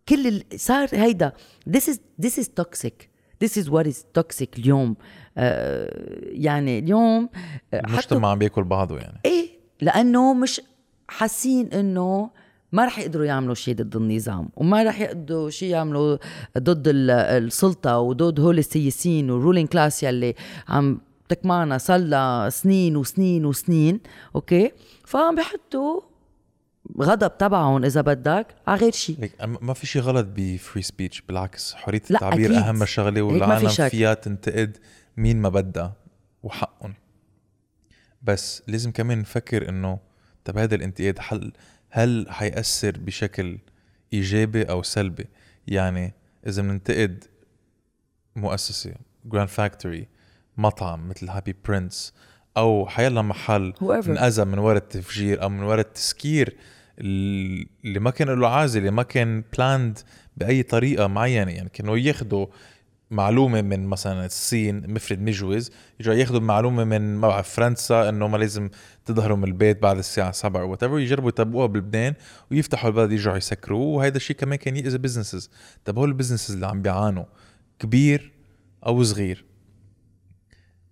كل ال... صار هيدا. This is this is toxic. This is what is toxic اليوم. آه يعني اليوم آه، حتى المجتمع عم بياكل بعضه يعني. إيه لأنه مش حاسين إنه ما رح يقدروا يعملوا شيء ضد النظام وما رح يقدروا شيء يعملوا ضد ال- السلطة وضد هول السياسيين وال ruling class يلي عم تقمعنا صار لها سنين وسنين وسنين أوكي فعم بيحطوا غضب تبعهم إذا بدك على غير شيء ما في شيء غلط ب free speech بالعكس حرية التعبير أكيد. أهم شغلة في والعالم شك. فيها تنتقد مين ما بدها وحقهم بس لازم كمان نفكر إنه طب هذا الانتقاد هل هل حيأثر بشكل إيجابي أو سلبي يعني إذا بننتقد مؤسسة جراند فاكتوري مطعم مثل هابي برنس أو حيلا محل. انأذى من وراء التفجير أو من وراء التسكير اللي ما كان له عازل اللي ما كان بلاند بأي طريقة معينة يعني كانوا ياخذوا معلومة من مثلا الصين مفرد مجوز يجوا ياخذوا معلومه من ما بعرف فرنسا إنه ما لازم تظهروا من البيت بعد الساعة 7 أو what يجربوا يطبقوها بلبنان ويفتحوا البلد يرجعوا يسكروه وهذا الشيء كمان كان يأذي businesses طب هول ال businesses اللي عم بيعانوا كبير أو صغير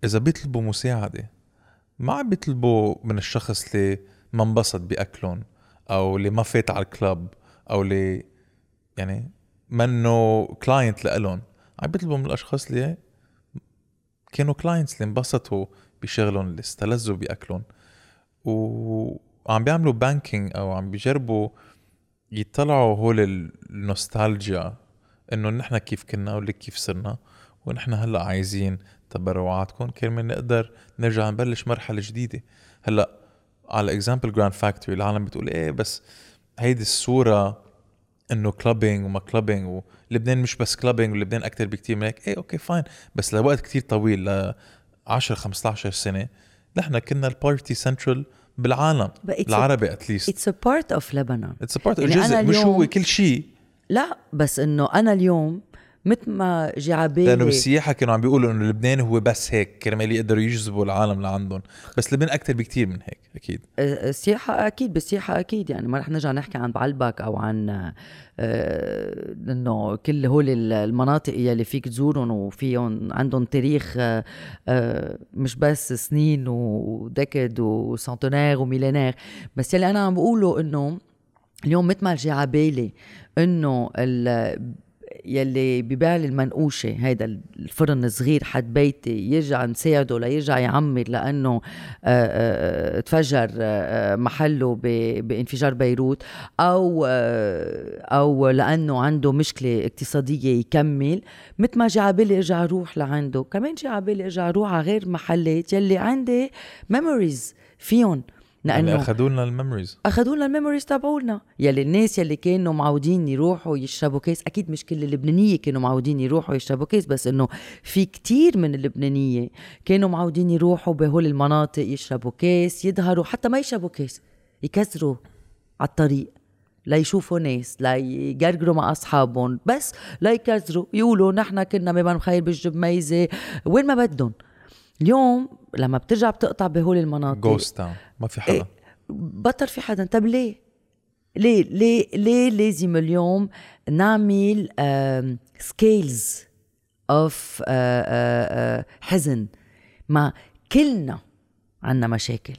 إذا بيطلبوا مساعدة ما عم بيطلبوا من الشخص اللي ما انبسط بأكلهم أو اللي ما فات على ال club أو اللي يعني منه client لإلهم. عم بيطلبوا من الأشخاص اللي كانوا clients اللي انبسطوا بشغلهم اللي استلذوا بأكلهم. وعم بيعملوا banking أو عم بيجربوا يطلعوا هول النوستالجيا إنه نحن كيف كنا ولك كيف صرنا ونحن هلأ عايزين تبرعاتكم. كرمال نقدر نرجع نبلش مرحلة جديدة. هلأ على example Grand Factory العالم بتقول إيه بس هيدي الصورة إنه clubbing وما clubbing ولبنان مش بس clubbing ولبنان أكثر بكتير من هيك. إيه أوكي fine بس لوقت كتير طويل ل 10 15 سنة نحن كنا ال party central بالعالم But it's a- العربي at least it's a part of لبنان it's part يعني جزء مش هو كل شيء. لا بس إنه أنا اليوم مثل ما جي عبالي لأنه بالسياحة كانوا عم بيقولوا إنه لبنان هو بس هيك كرمال يقدروا يجذبوا العالم لعندهم. بس لبنان أكثر بكتير من هيك أكيد. السياحة أكيد بالسياحة أكيد. يعني ما رح نرجع نحكي عن بعلبك أو عن إنه كل هول ال- المناطق يلي فيك تزورهم وفيهم عندهم تاريخ مش بس سنين ودكد وسنتونير وميلينير. بس يلي أنا عم بقوله إنه اليوم مثل ما جي عبالي إنه ال- يلي ببيع لي المنقوشة هيدا الفرن الصغير حد بيتي يرجع نساعده ليرجع يعمر لأنه آه، آه، تفجر آه، آه، محله بانفجار بيروت أو آه، أو لأنه عنده مشكلة اقتصادية يكمل. مثل ما جا عبالي إرجع أروح لعنده كمان جا عبالي إرجع أروح على غير محلات يلي عندي memories فيهم. يعني لأنه اخذوا لنا ال memories. اخذوا لنا ال memories تبعولنا. يلي الناس يلي كانوا معودين يروحوا يشربوا كاس أكيد مش كل اللبنانية كانوا معودين يروحوا يشربوا كاس بس إنه في كتير من اللبنانية كانوا معودين يروحوا بهول المناطق يشربوا كاس يظهروا حتى ما يشربوا كاس يكزدروا على الطريق ليشوفوا ناس ليقرقروا مع أصحابهم بس ليكزدروا يقولوا نحن كنا ببدارو بالجميزه وين ما بدهم. اليوم لما بترجع بتقطع بهول المناطق. ghost town ما في حدا. إيه، بطل في حدا. طب ليه؟ ليه ليه ليه لازم اليوم نعمل scales of حزن؟ ما كلنا عنا مشاكل.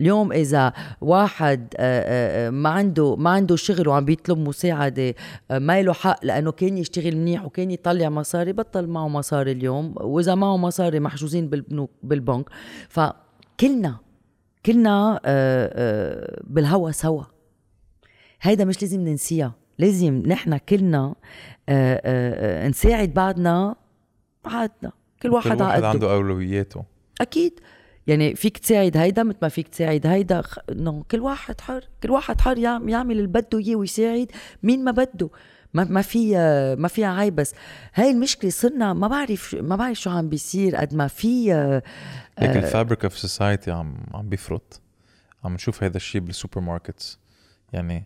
اليوم إذا واحد آه، آه، ما عنده ما عنده شغل وعم بيطلب مساعدة آه، ما له حق لأنه كان يشتغل منيح وكان يطلع مصاري بطل معه مصاري اليوم. وإذا معه مصاري محجوزين بالبنوك بالبنك. فكلنا كلنا آه، آه، بالهوا سوا. هيدا مش لازم ننسيها. لازم نحن كلنا آه، آه، آه، نساعد بعضنا بعضنا. كل واحد, كل واحد عنده أولوياته. أكيد. يعني فيك تساعد هيدا مثل ما فيك تساعد هيدا. إنه كل واحد حر كل واحد حر يعم- يعمل اللي بده إياه ويساعد مين ما بده. ما ما في ما فيها عيب بس. هاي المشكلة صرنا ما بعرف ما بعرف شو عم بيصير قد ما في آه، هيك ال fabric of society عم عم بيفرط. عم نشوف هذا الشيء بال supermarkets يعني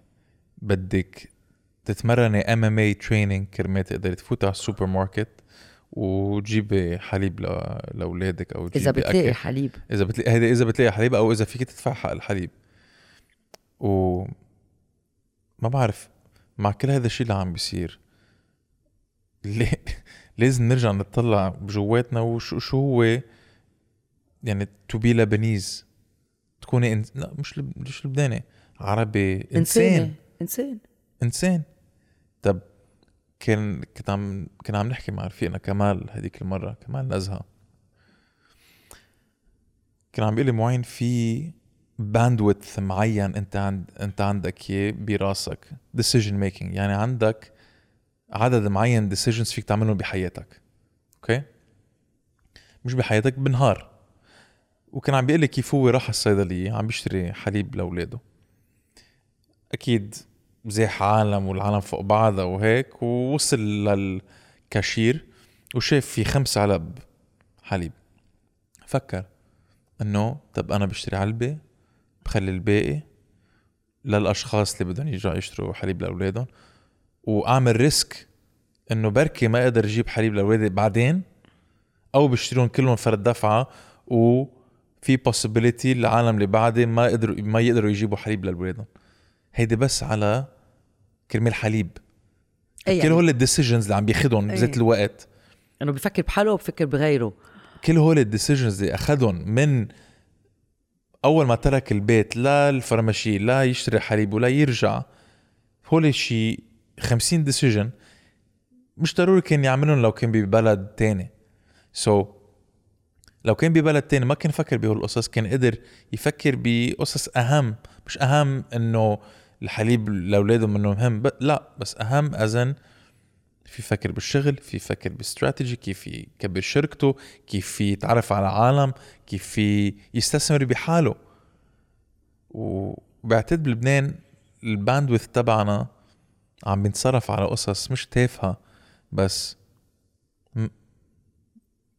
بدك تتمرني MMA training كرمال تقدري تفوتي على السوبر ماركت وتجيبي حليب لأولادك أو إذا بتلاقي أكل. حليب. إذا بتلاقي هيدا إذا بتلاقي حليب أو إذا فيك تدفع حق الحليب. و ما بعرف مع كل هذا الشيء اللي عم بيصير ليه لازم نرجع نطلع بجواتنا وشو شو هو يعني to be Lebanese تكوني إن... لا مش لب... مش لبناني عربي إنسان. إنسان. إنسان. طب كان كنت عم كنا عم نحكي مع رفيقنا كمال هذيك المرة كمال نزهة. كان عم بيقول لي معين في bandwidth معين انت عند انت عندك اياه براسك. Decision making يعني عندك عدد معين decisions فيك تعملهم بحياتك. أوكي مش بحياتك بنهار. وكان عم بيقول لي كيف هو راح الصيدلية عم بيشتري حليب لأولاده. أكيد زاح عالم والعالم فوق بعضها وهيك ووصل للكاشير وشاف في خمس علب حليب. فكر إنه طب أنا بشتري علبة بخلي الباقي للأشخاص اللي بدهم يرجعوا يشتروا حليب لأولادهم وأعمل risk إنه بركي ما أقدر أجيب حليب لأولادي بعدين أو بشتريهم كلهم فرد دفعة وفي possibility العالم اللي بعدي ما قدروا ما يقدروا يجيبوا حليب لأولادهم. هيدي بس على كرمال حليب. أي كل يعني. هول ال decisions اللي عم بياخذهم. بذات الوقت. إنه بفكر بحاله وبفكر بغيره. كل هول ال decisions اللي اخذهم من أول ما ترك البيت للفرماشي لا يشتري حليب ولا يرجع هول شي 50 decision مش ضروري كان يعملهم لو كان ببلد تاني. so so, لو كان ببلد تاني ما كان يفكر بهول القصص كان قدر يفكر بقصص أهم مش أهم إنه الحليب لأولاده منه مهم ب... لا بس أهم as in في يفكر بالشغل في يفكر باستراتيجي كيف يكبر شركته كيف يتعرف على عالم كيف يستثمر بحاله. وبعتقد بلبنان ال bandwidth تبعنا عم بنتصرف على قصص مش تافهة بس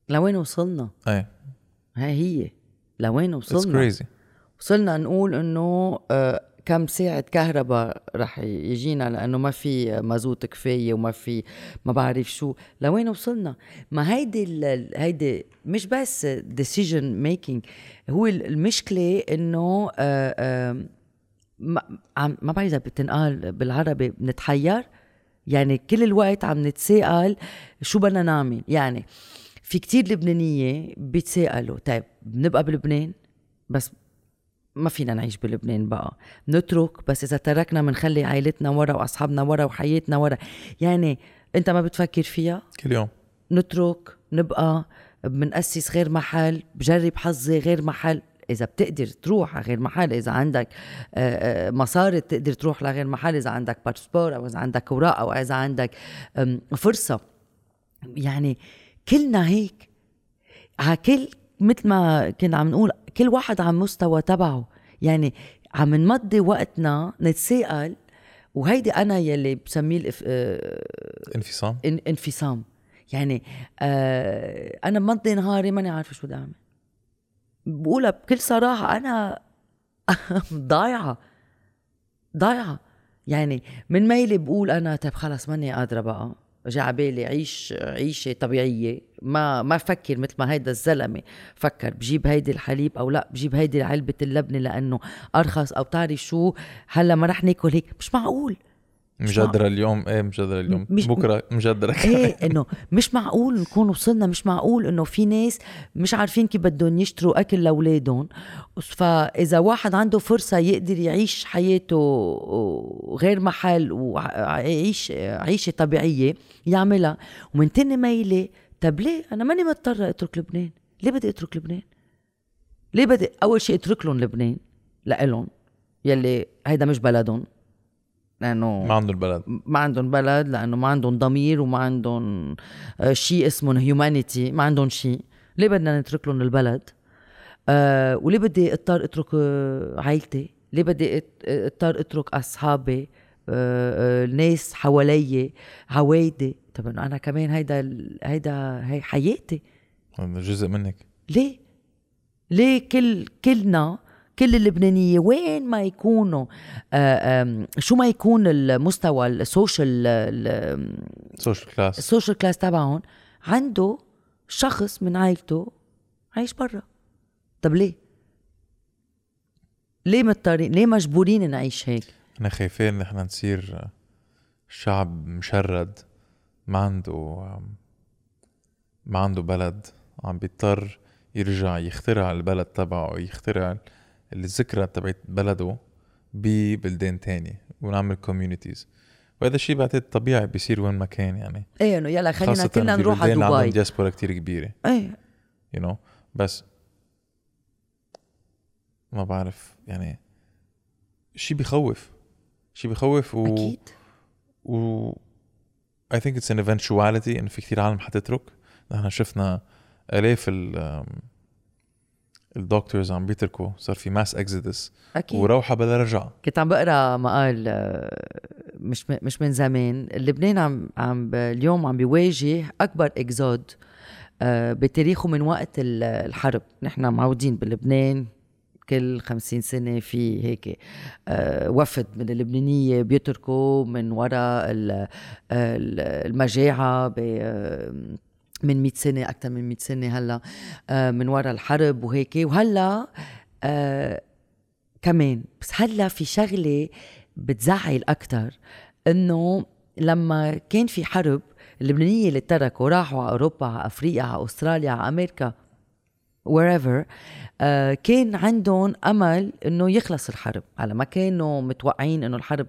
لوين وصلنا؟ إيه. هاي هي لوين وصلنا؟ crazy وصلنا نقول إنه آه، كم ساعة كهرباء رح يجينا؟ لأنه ما في مازوت كفاية وما في ما بعرف شو. لوين وصلنا؟ ما هيدي هيدي مش بس decision making هو ال- المشكلة إنه آه، آه، ما بعرف إذا بتنقال بالعربي بنتحير؟ يعني كل الوقت عم نتساءل شو بدنا نعمل؟ يعني في كتير لبنانية بيتساءلوا طيب بنبقى بلبنان؟ بس ما فينا نعيش بلبنان بقى. نترك بس إذا تركنا بنخلي عائلتنا ورا وأصحابنا ورا وحياتنا ورا. يعني أنت ما بتفكر فيها؟ كل يوم. نترك نبقى بنأسس غير محل بجرب حظي غير محل. إذا بتقدر تروح على غير محل إذا عندك آه، آه، مصاري تقدر تروح لغير محل إذا عندك باسبور أو إذا عندك أوراق أو إذا عندك فرصة. يعني كلنا هيك. على كل مثل ما كنا عم نقول كل واحد على مستوى تبعه. يعني عم نمضي وقتنا نتساءل وهيدي أنا يلي بسميه الإف... آه، انفصام؟ إن- انفصام. يعني آه أنا بمضي نهاري ماني عارفة شو بدي أعمل. بقولها بكل صراحة أنا ضايعة. ضايعة. يعني من ميلي بقول أنا طيب خلص ماني قادرة بقى. جا عبالي عيش عيشة طبيعية. ما ما فكر مثل ما هيدا الزلمة فكر بجيب هيدي الحليب أو لا بجيب هيدي علبة اللبنة لأنه أرخص أو بتعرف شو هلأ ما رح ناكل هيك. مش معقول. مجدرة اليوم. إيه مجدرة اليوم. مش- بكرة مجدرة إيه إنه مش معقول نكون وصلنا مش معقول إنه في ناس مش عارفين كيف بدهم يشتروا أكل لأولادهم. فإذا واحد عنده فرصة يقدر يعيش حياته غير محل ويعيش عيشة طبيعية يعملها. ومن تاني ميلة طب ليه؟ أنا ماني مضطرة أترك لبنان. ليه بدي أترك لبنان؟ ليه بدي أول شيء أترك لهم لبنان؟ لإلهم. يلي هيدا مش بلدهم. لأنه ما عنده البلد ما عندهم بلد لأنه ما عندهم ضمير وما عندهم شيء اسمه هيومانيتي ما عندهم شيء. ليه بدنا نترك لهم البلد؟ آه وليه بدي اضطر اترك آه، عائلتي ليه بدي اضطر اترك أصحابي؟ آه، آه، الناس حوالي عوايدي طب أنا كمان هيدا هيدا هي حياتي. جزء منك. ليه؟ ليه كل كلنا كل اللبنانية وين ما يكونوا آه، شو ما يكون المستوى ال social ال- social class ال social class تبعهم عنده شخص من عائلته عايش برا طب ليه؟ ليه مضطرين ليه مجبورين نعيش هيك؟ إحنا خايفين إن إحنا نصير شعب مشرد ما عنده ما عنده بلد عم بيضطر يرجع يخترع البلد تبعه يخترع الذكرى تبعت بلده ببلدان تانية ونعمل كوميونيتيز وهذا الشيء بعتقد طبيعي بيصير وين ما كان يعني. إيه إنه يلا خلينا خاصة كلنا نروح على عندهم دبي. دياسبورا كتير كبيرة. إيه. You know بس ما بعرف يعني شيء بخوف. شيء بخوف و أكيد. و I think it's an eventuality إنه في كتير عالم حتترك. نحن شفنا آلاف ال الدكتورز عم بيتركوا صار في ماس اكزيدس أكيد. وروحة بلا رجعة. كنت عم بقرأ مقال آه، مش مش من زمان. لبنان عم عم اليوم عم بيواجه أكبر إكزود آه، بتاريخه من وقت ال- الحرب. نحن معودين بلبنان كل خمسين سنة في هيك آه، وفد من اللبنانية بيتركوا من وراء ال- ال- المجاعة ب- من 100 سنة أكثر من 100 سنة هلأ آه، من وراء الحرب وهيك. وهلأ آه، كمان بس هلأ في شغلة بتزعل أكثر إنه لما كان في حرب اللبنانية اللي تركوا راحوا على أوروبا على أفريقيا على أستراليا على أمريكا wherever آه كان عندهم أمل إنه يخلص الحرب. على ما كانوا متوقعين إنه الحرب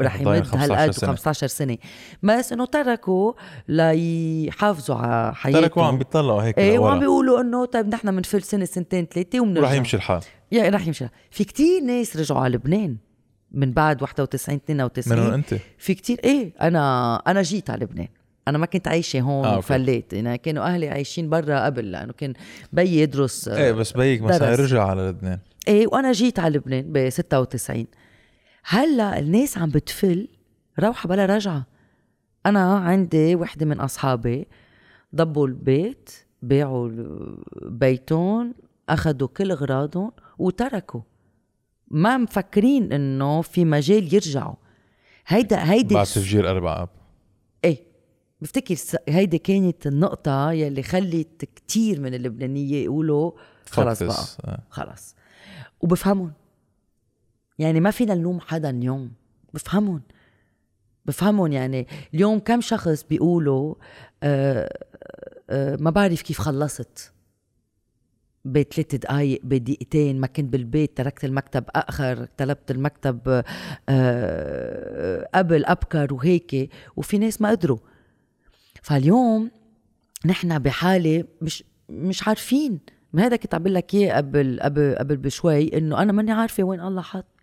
رح يمد 15 هالقد سنة. 15 سنة. بس إنه تركوا ليحافظوا على حياتهم. تركوا عم بيطلعوا هيك إيه وعم بيقولوا إنه طيب نحن بنفل سنة سنتين ثلاثة وبنرجع ورح يمشي الحال. يا رح يمشي في كتير ناس رجعوا على لبنان من بعد 91 منهم 92 أنت؟ في كتير إيه أنا أنا جيت على لبنان. أنا ما كنت عايشة هون آه، آه. وفليت يعني كانوا أهلي عايشين برا قبل لأنه كان بيي يدرس إيه بس بيك مثلا درس. رجع على لبنان. إيه وأنا جيت على لبنان ب 96 هلا الناس عم بتفل روحة بلا رجعة. أنا عندي وحدة من أصحابي ضبوا البيت باعوا بيتهم اخذوا كل أغراضهم وتركوا. ما مفكرين إنه في مجال يرجعوا. هيدا هيدي بعد تفجير أربع آب. إيه. بفتكر هيدي كانت النقطة يلي خلت كتير من اللبنانية يقولوا خلص بقى. آه. خلص. وبفهمهم. يعني ما فينا نلوم حدا اليوم. بفهمهم. بفهمهم يعني. اليوم كم شخص بيقولوا آه آه ما بعرف كيف خلصت. بثلاث دقايق بدقيقتين ما كنت بالبيت تركت المكتب أأخر طلبت المكتب آه قبل أبكر وهيك وفي ناس ما قدروا. فاليوم نحن بحالة مش مش عارفين. ما هذا كنت عم لك إياه قبل قبل قبل بشوي إنه أنا ماني عارفة وين الله حط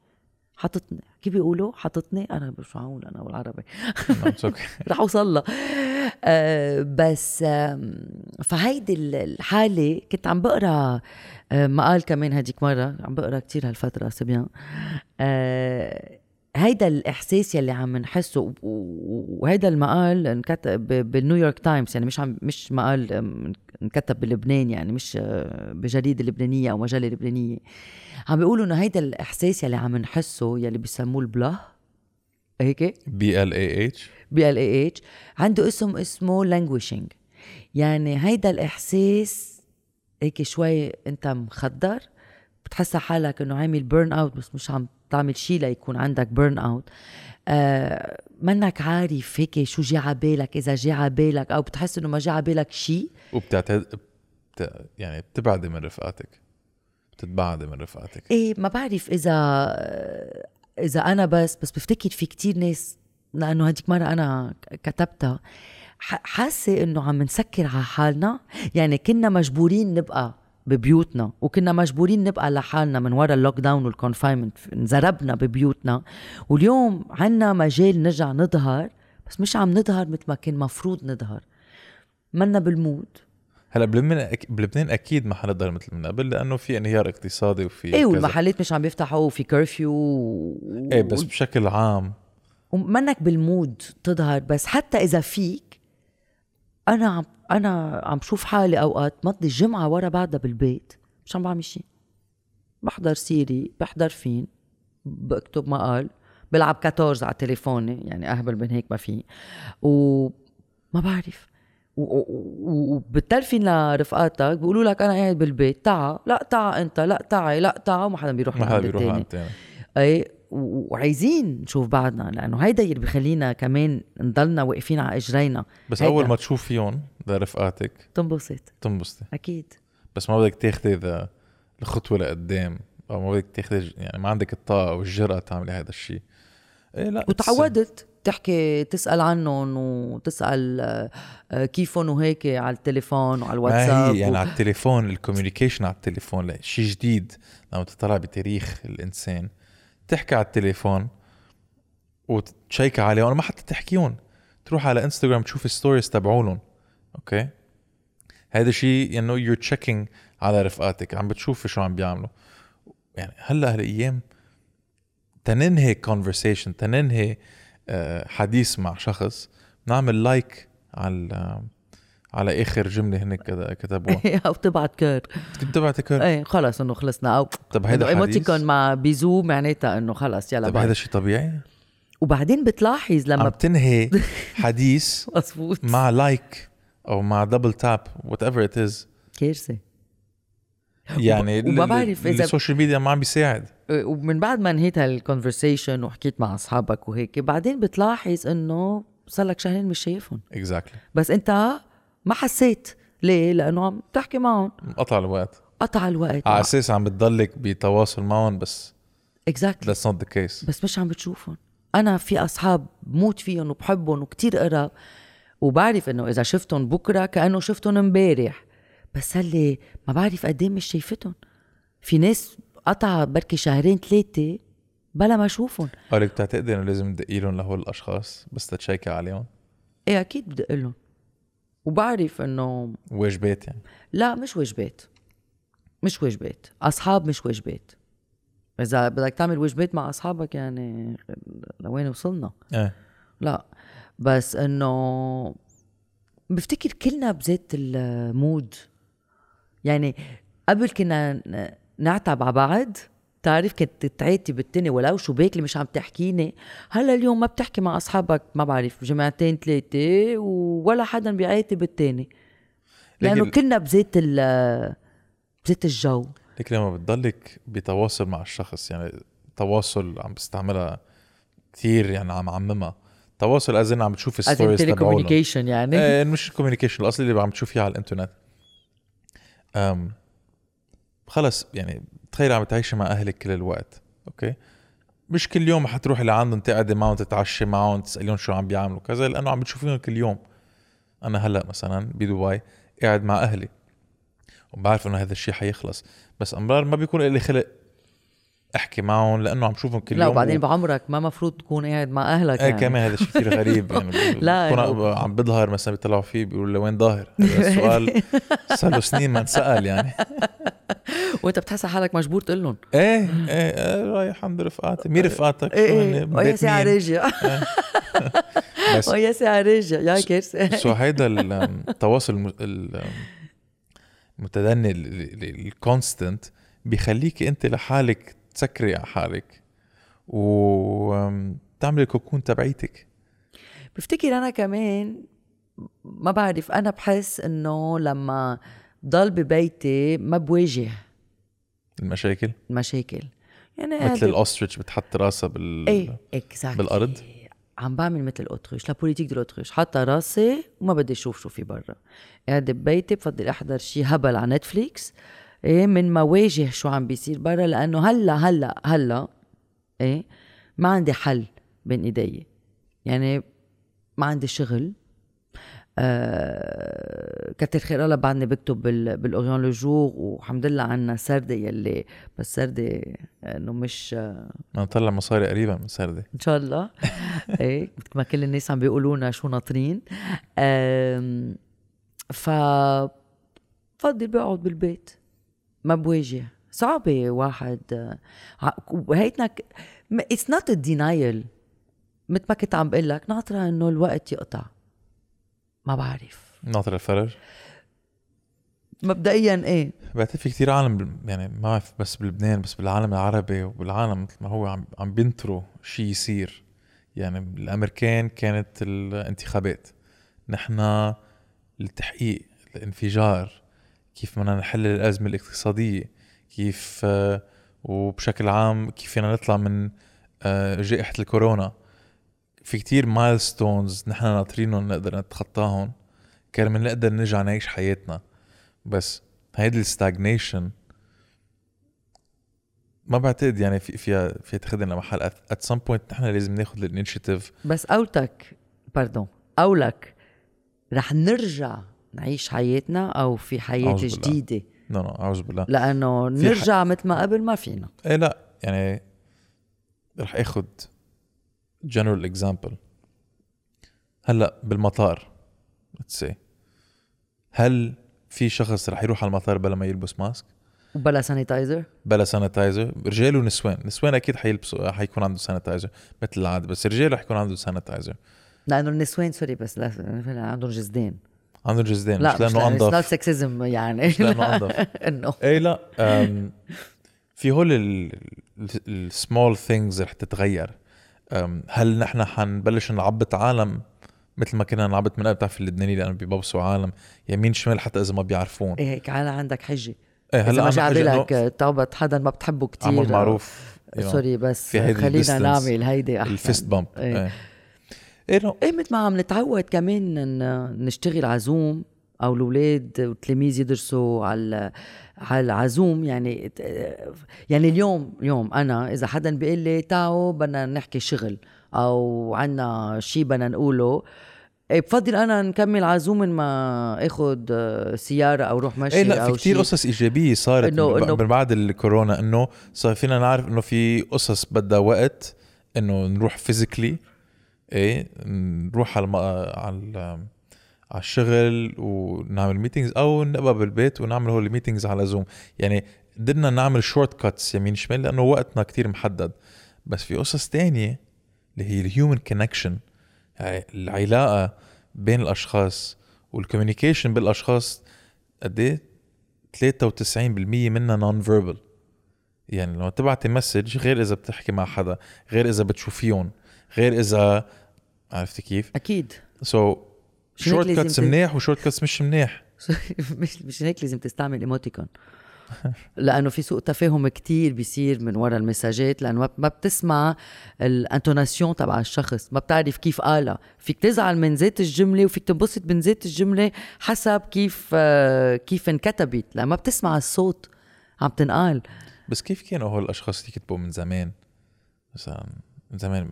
حطتني كيف بيقولوا حطتني أنا شو عقول أنا بالعربي. رح أوصل لها آه بس فهيدي ال- الحالة كنت عم بقرأ آه، مقال كمان هديك مرة عم بقرأ كتير هالفترة سبيان آه هيدا الإحساس يلي عم نحسه وهيدا المقال انكتب بال New York Times يعني مش عم مش مقال انكتب بلبنان يعني مش آه، بجريدة لبنانية أو مجلة لبنانية. عم بيقولوا إنه هيدا الإحساس يلي عم نحسه يلي بيسموه ال blah هيك؟ B-L-A-H؟ B-L-A-H. عنده اسم اسمه languishing يعني هيدا الإحساس هيك شوي أنت مخدر بتحس حالك إنه عامل burnout بس مش عم تعمل شيء ليكون عندك burnout آه منك عارف هيك شو جي عبالك إذا جي عبالك أو بتحس إنه ما جي عبالك شيء وبتعتد بت... يعني بتبعدي من رفقاتك. بتتبعدي من رفقاتك. إيه ما بعرف إذا إذا أنا بس بس بفتكر في كتير ناس لأنه هديك مرة أنا كتبتها. حاسة إنه عم نسكر على حالنا؟ يعني كنا مجبورين نبقى ببيوتنا وكنا مجبورين نبقى لحالنا من وراء ال lockdown وال confinement انزربنا ببيوتنا واليوم عنا مجال نرجع نظهر بس مش عم نظهر مثل ما كان مفروض نظهر منا بال mood هلا بلبنان. بلبنان أكيد ما حنقدر مثل من قبل لأنه في انهيار اقتصادي وفي إيه. والمحلات مش عم بيفتحوا وفي curfew و... إيه بس بشكل عام ومنك بال mood تظهر بس حتى إذا فيك أنا عم أنا عم شوف حالي أوقات مضي الجمعة ورا بعدها بالبيت مش عم بعمل شيء بحضر série بحضر فيلم بكتب مقال بلعب 14 على تليفوني يعني أهبل من هيك ما في. وما بعرف. و- و- و- وبتلفين لرفقاتك بيقولوا لك أنا قاعد بالبيت تعا لا تعا أنت لا تعي لا تعا وما حدا بيروح ما حدا لعند بيروح التاني. الثاني اي وعايزين نشوف بعضنا لأنه هيدا اللي بخلينا كمان نضلنا واقفين على إجرينا. بس هيدا. اول ما تشوف فيهم لرفقاتك تنبسط. تنبسطي. أكيد. بس ما بدك تاخذي ذا الخطوة لقدام أو ما بدك تاخذي يعني ما عندك الطاقة والجرأة تعملي هذا الشيء إيه لا وتعودت تحكي تسأل عنهم وتسأل آه، كيفهم وهيك على التليفون وعلى ما الواتساب هي يعني و... على التليفون ال communication على التليفون شيء جديد لما تطلع بتاريخ الإنسان. تحكي على التليفون وتشيك عليهم ما حتى تحكيهم تروح على انستغرام تشوف ال stories تبعولهم أوكي؟ هذا شيء انه you're checking على رفقاتك عم بتشوفي شو عم بيعملوا. يعني هلأ هالأيام تننهي conversation تننهي آه، حديث مع شخص نعمل like على على آخر جملة هن كت- كتبوها. أو تبعت cœur. كنت تبعت cœur إيه خلص إنه خلصنا. أو طب هيدا حديث؟ emoticon مع bisou معناتها إنه خلص يلا طب. هذا شيء طبيعي؟ وبعدين بتلاحظ عم لما تنهي حديث مظبوط. مع like أو مع double tap whatever it is كارثة. يعني وما بعرف إذا- ال social media ما عم بيساعد. ومن بعد ما انهيت هال conversation وحكيت مع أصحابك وهيك بعدين بتلاحظ إنه صار لك شهرين مش شايفهم. exactly بس أنت ما حسيت. ليه؟ لأنه عم تحكي معهم. قطع الوقت. قطع الوقت. على أساس عم بتضلك بتواصل معهم بس اكزاكتلي that's not the case. بس مش عم بتشوفهم. أنا في أصحاب بموت فيهم وبحبهم وكتير قراب وبعرف إنه إذا شفتهم بكرة كأنه شفتهم إمبارح. بس هاللي ما بعرف قد إيه مش شايفتهم. في ناس قطع بركي شهرين ثلاثة بلا ما أشوفهم. قالك بتعتقدي إنه لازم تدقي لهم لهول الأشخاص بس تتشيكي عليهم؟ إيه أكيد بدق لهم وبعرف إنه واجبات يعني؟ لا مش واجبات مش واجبات أصحاب مش واجبات إذا بدك تعمل واجبات مع أصحابك يعني لوين وصلنا؟ إيه. لا. بس إنه بفتكر كلنا بذات المود. يعني قبل كنا نعتب على بعض تعرف كنت تعاتب التاني ولو شو باكلي مش عم تحكيني؟ هلا اليوم ما بتحكي مع أصحابك ما بعرف جمعتين ثلاثة ولا حدا بيعاتب التاني. لأنه لكن- كلنا بذات ال بذات الجو. لكن لما بتضلك بتواصل مع الشخص يعني تواصل عم بستعملها كثير يعني عم عممها. تواصل as in عم بتشوف ال stories تبعولهم communication يعني. إيه مش communication الاصلي اللي عم تشوفيه على الإنترنت. أم خلص يعني تخيل عم تعيشي مع أهلك كل الوقت أوكي؟ مش كل يوم حتروحي لعندهم تقعدي معهم تتعشي معهم تسأليهم شو عم بيعملوا كذا لأنه عم بتشوفيهم كل يوم. أنا هلأ مثلا بدبي قاعد مع أهلي وبعرف إنه هذا الشيء حيخلص. بس أمرار ما بيكون لي خلق أحكي معهم لأنه عم شوفهم كل لا يوم وبعدين و... بعمرك ما مفروض تكون قاعد مع أهلك إيه يعني. كمان هذا الشيء كثير غريب يعني. لا، بكون هو- عم بظهر مثلا بيطلعوا فيه بيقولوا لوين ظاهر؟ هذا السؤال صار له سنين ما انسأل يعني. وأنت بتحس حالك مجبور تقول لهم. إيه إيه, إيه رايح عند رفقاتي. مين رفقاتك؟ إيه شو هن؟ ويا ساعة؟ راجع بس ويا ساعة راجع يا كارثة so هيدا التواصل الم- ال- المتدني ال constant بيخليك أنت لحالك تسكري على حالك وتعملي ال cocoon تبعيتك. بفتكر أنا كمان ما بعرف أنا بحس إنه لما ضل ببيتي ما بواجه المشاكل؟ المشاكل. يعني مثل ال ostrich بتحط راسها بال إيه exactly بالأرض؟ عم بعمل مثل ال autruche la politique de l'autruche حاطة راسي وما بدي أشوف شو في برا. قاعدة ببيتي بفضل أحضر شي هبل على نتفليكس إيه من ما واجه شو عم بيصير برا لأنه هلا هلا هلا إيه ما عندي حل بين إيدي. يعني ما عندي شغل. آه كتر خير الله بعدني بكتب بال بالاوريون لو جور والحمد لله عنا سردة يلي بس سردة إنه مش بدنا نطلع مصاري قريبا من سردة. إن شاء الله. إيه مثل ما كل الناس عم بيقولوا لنا شو ناطرين. آم، ف بفضل بقعد بالبيت. ما بواجه. صعبة واحد. وهيتنا it's not a denial مثل ما كنت عم بقول لك ناطرة إنه الوقت يقطع. ما بعرف. ناطر الفرج مبدئيا إيه. بعتقد في كتير عالم يعني ما بعرف بس بلبنان بس بالعالم العربي وبالعالم مثل ما هو عم عم بينطروا شيء يصير. يعني الأمريكان كانت الانتخابات. نحن التحقيق الانفجار. كيف بدنا نحل الأزمة الاقتصادية كيف آه، وبشكل عام كيف فينا نطلع من آه، جائحة الكورونا. في كتير milestones نحن ناطرينهم نقدر نتخطاهم كرمال نقدر نرجع نعيش حياتنا. بس هيدي ال stagnation ما بعتقد يعني في فيها فيها تاخذنا لمحل. at some point نحن لازم ناخذ ال initiative بس قولتك pardon قولك رح نرجع نعيش حياتنا أو في بالله. جديدة. no no أعوذ بالله. لأنه في ح- نرجع مثل ما قبل ما فينا. إيه لا يعني رح آخذ general example هلأ بالمطار let's say. هل في شخص رح يروح على المطار بلا ما يلبس mask؟ وبلا sanitizer بلا سانيتايزر رجال ونسوان نسوان أكيد حيلبسوا حيكون عنده سانيتايزر مثل العادة بس الرجال رح يكون عنده sanitizer لأنه النسوان sorry بس لا عندهم جزدين عندهم جزدين لا مش لأنه not انظف sexism يعني. مش لأنه انظف انه إيه لا في هول ال small things رح تتغير. هل نحن حنبلش نعبط عالم مثل ما كنا نعبط من قبل؟ بتعرف اللبناني لأنه بيبوسوا عالم؟ يمين شمال حتى إذا ما بيعرفون. إيه هيك على عندك حجة. إيه بحكي إنه لك تعبط حدا ما بتحبه كتير. عمل معروف. you know، sorry بس خلينا نعمل هيدي أحسن. ال fist bump. إيه. إيه. إيه مثل ما عم نتعود كمان نشتغل على زوم أو الأولاد والتلاميذ يدرسوا على على زوم يعني يعني اليوم اليوم أنا إذا حدا بيقول لي تعوا بدنا نحكي شغل أو عنا شيء بدنا نقوله إيه بفضل أنا نكمل على زوم من ما اخذ سيارة أو روح مشي إيه لا في كتير شي. قصص إيجابية صارت إنه- من إنه- من بعد الكورونا إنه صار فينا نعرف إنه في قصص بدها وقت إنه نروح physically إيه نروح على. على على الشغل ونعمل meetings أو نبقى بالبيت ونعمل هول ال meetings على زوم يعني قدرنا نعمل shortcuts يمين شمال لأنه وقتنا كتير محدد. بس في قصص تانية اللي هي ال human connection العلاقة بين الأشخاص وال communication بالاشخاص قد إيه؟ 93% منها non-verbal يعني لما تبعتي message غير إذا بتحكي مع حدا غير إذا بتشوفيهم غير إذا عرفتي كيف؟ أكيد. so shortcuts منيح و shortcuts مش منيح. مش مش هيك لازم تستعمل emoticon. لأنه في سوء تفاهم كتير بيصير من ورا المساجات لأنه ما- بتسمع ال intonation تبع الشخص ما بتعرف كيف قالها. فيك تزعل من ذات الجملة وفيك تنبسط من ذات الجملة حسب كيف آه، كيف انكتبت لما ما بتسمع الصوت عم تنقال. بس كيف كانوا هول الأشخاص اللي يكتبوا من زمان؟ مثلا من زمان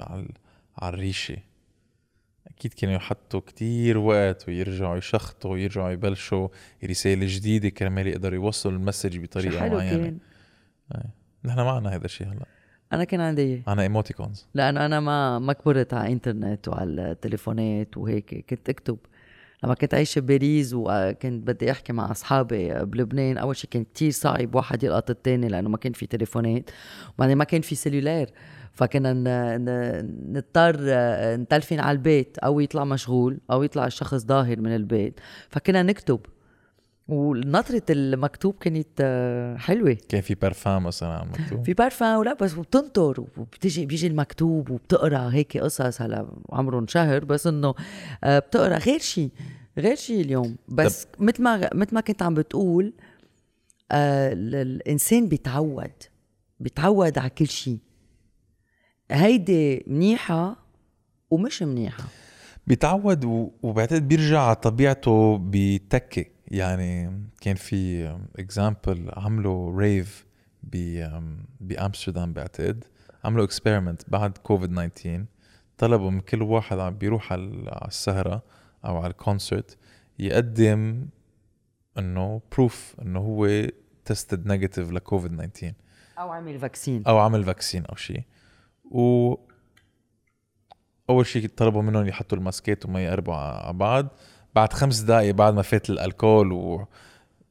على الريشة؟ أكيد كانوا يحطوا كتير وقت ويرجعوا يشخطوا ويرجعوا يبلشوا رسالة جديدة كرمال يقدروا يوصلوا المسج بطريقة معينة. كان. نحن ما عنا هذا الشيء هلأ. أنا كان عندي. عنا إيموتيكونز. لأنه أنا ما ما كبرت على إنترنت وعلى التليفونات وهيك كنت أكتب. لما كنت عايشة بباريس وكنت بدي أحكي مع أصحابي بلبنان أول شيء كان كتير صعب واحد يلقط التاني لأنه ما كان في تليفونات. وبعدين ما كان في cellulaire. فكنا نضطر آه، نتلفن على البيت أو يطلع مشغول أو يطلع الشخص ظاهر من البيت. فكنا نكتب وننطر المكتوب كانت آه، حلوة. كان في بارفان مثلا على المكتوب؟ في بارفان ولا بس وبتنطر وبتجي بيجي المكتوب وبتقرأ هيك قصص هلا عمرهم شهر بس إنه آه، بتقرأ غير شيء غير شيء اليوم. بس مثل ما مثل ما كنت عم بتقول آه ال- الإنسان بيتعود بيتعود على كل شيء هيدي منيحة ومش منيحة. بيتعود وبعتقد بيرجع على طبيعته بتكة. يعني كان في example عملوا rave بأمستردام بعتقد. عملوا experiment بعد كوفيد 19 طلبوا من كل واحد عم بيروح على على السهرة أو على ال concert يقدم إنه proof إنه هو tested negative لكوفيد 19 أو عمل vaccine أو عمل vaccine أو شيء. و أول شيء طلبوا منهم يحطوا الماسكات وما يقربوا على بعض. بعد خمس دقائق بعد ما فات الألكول و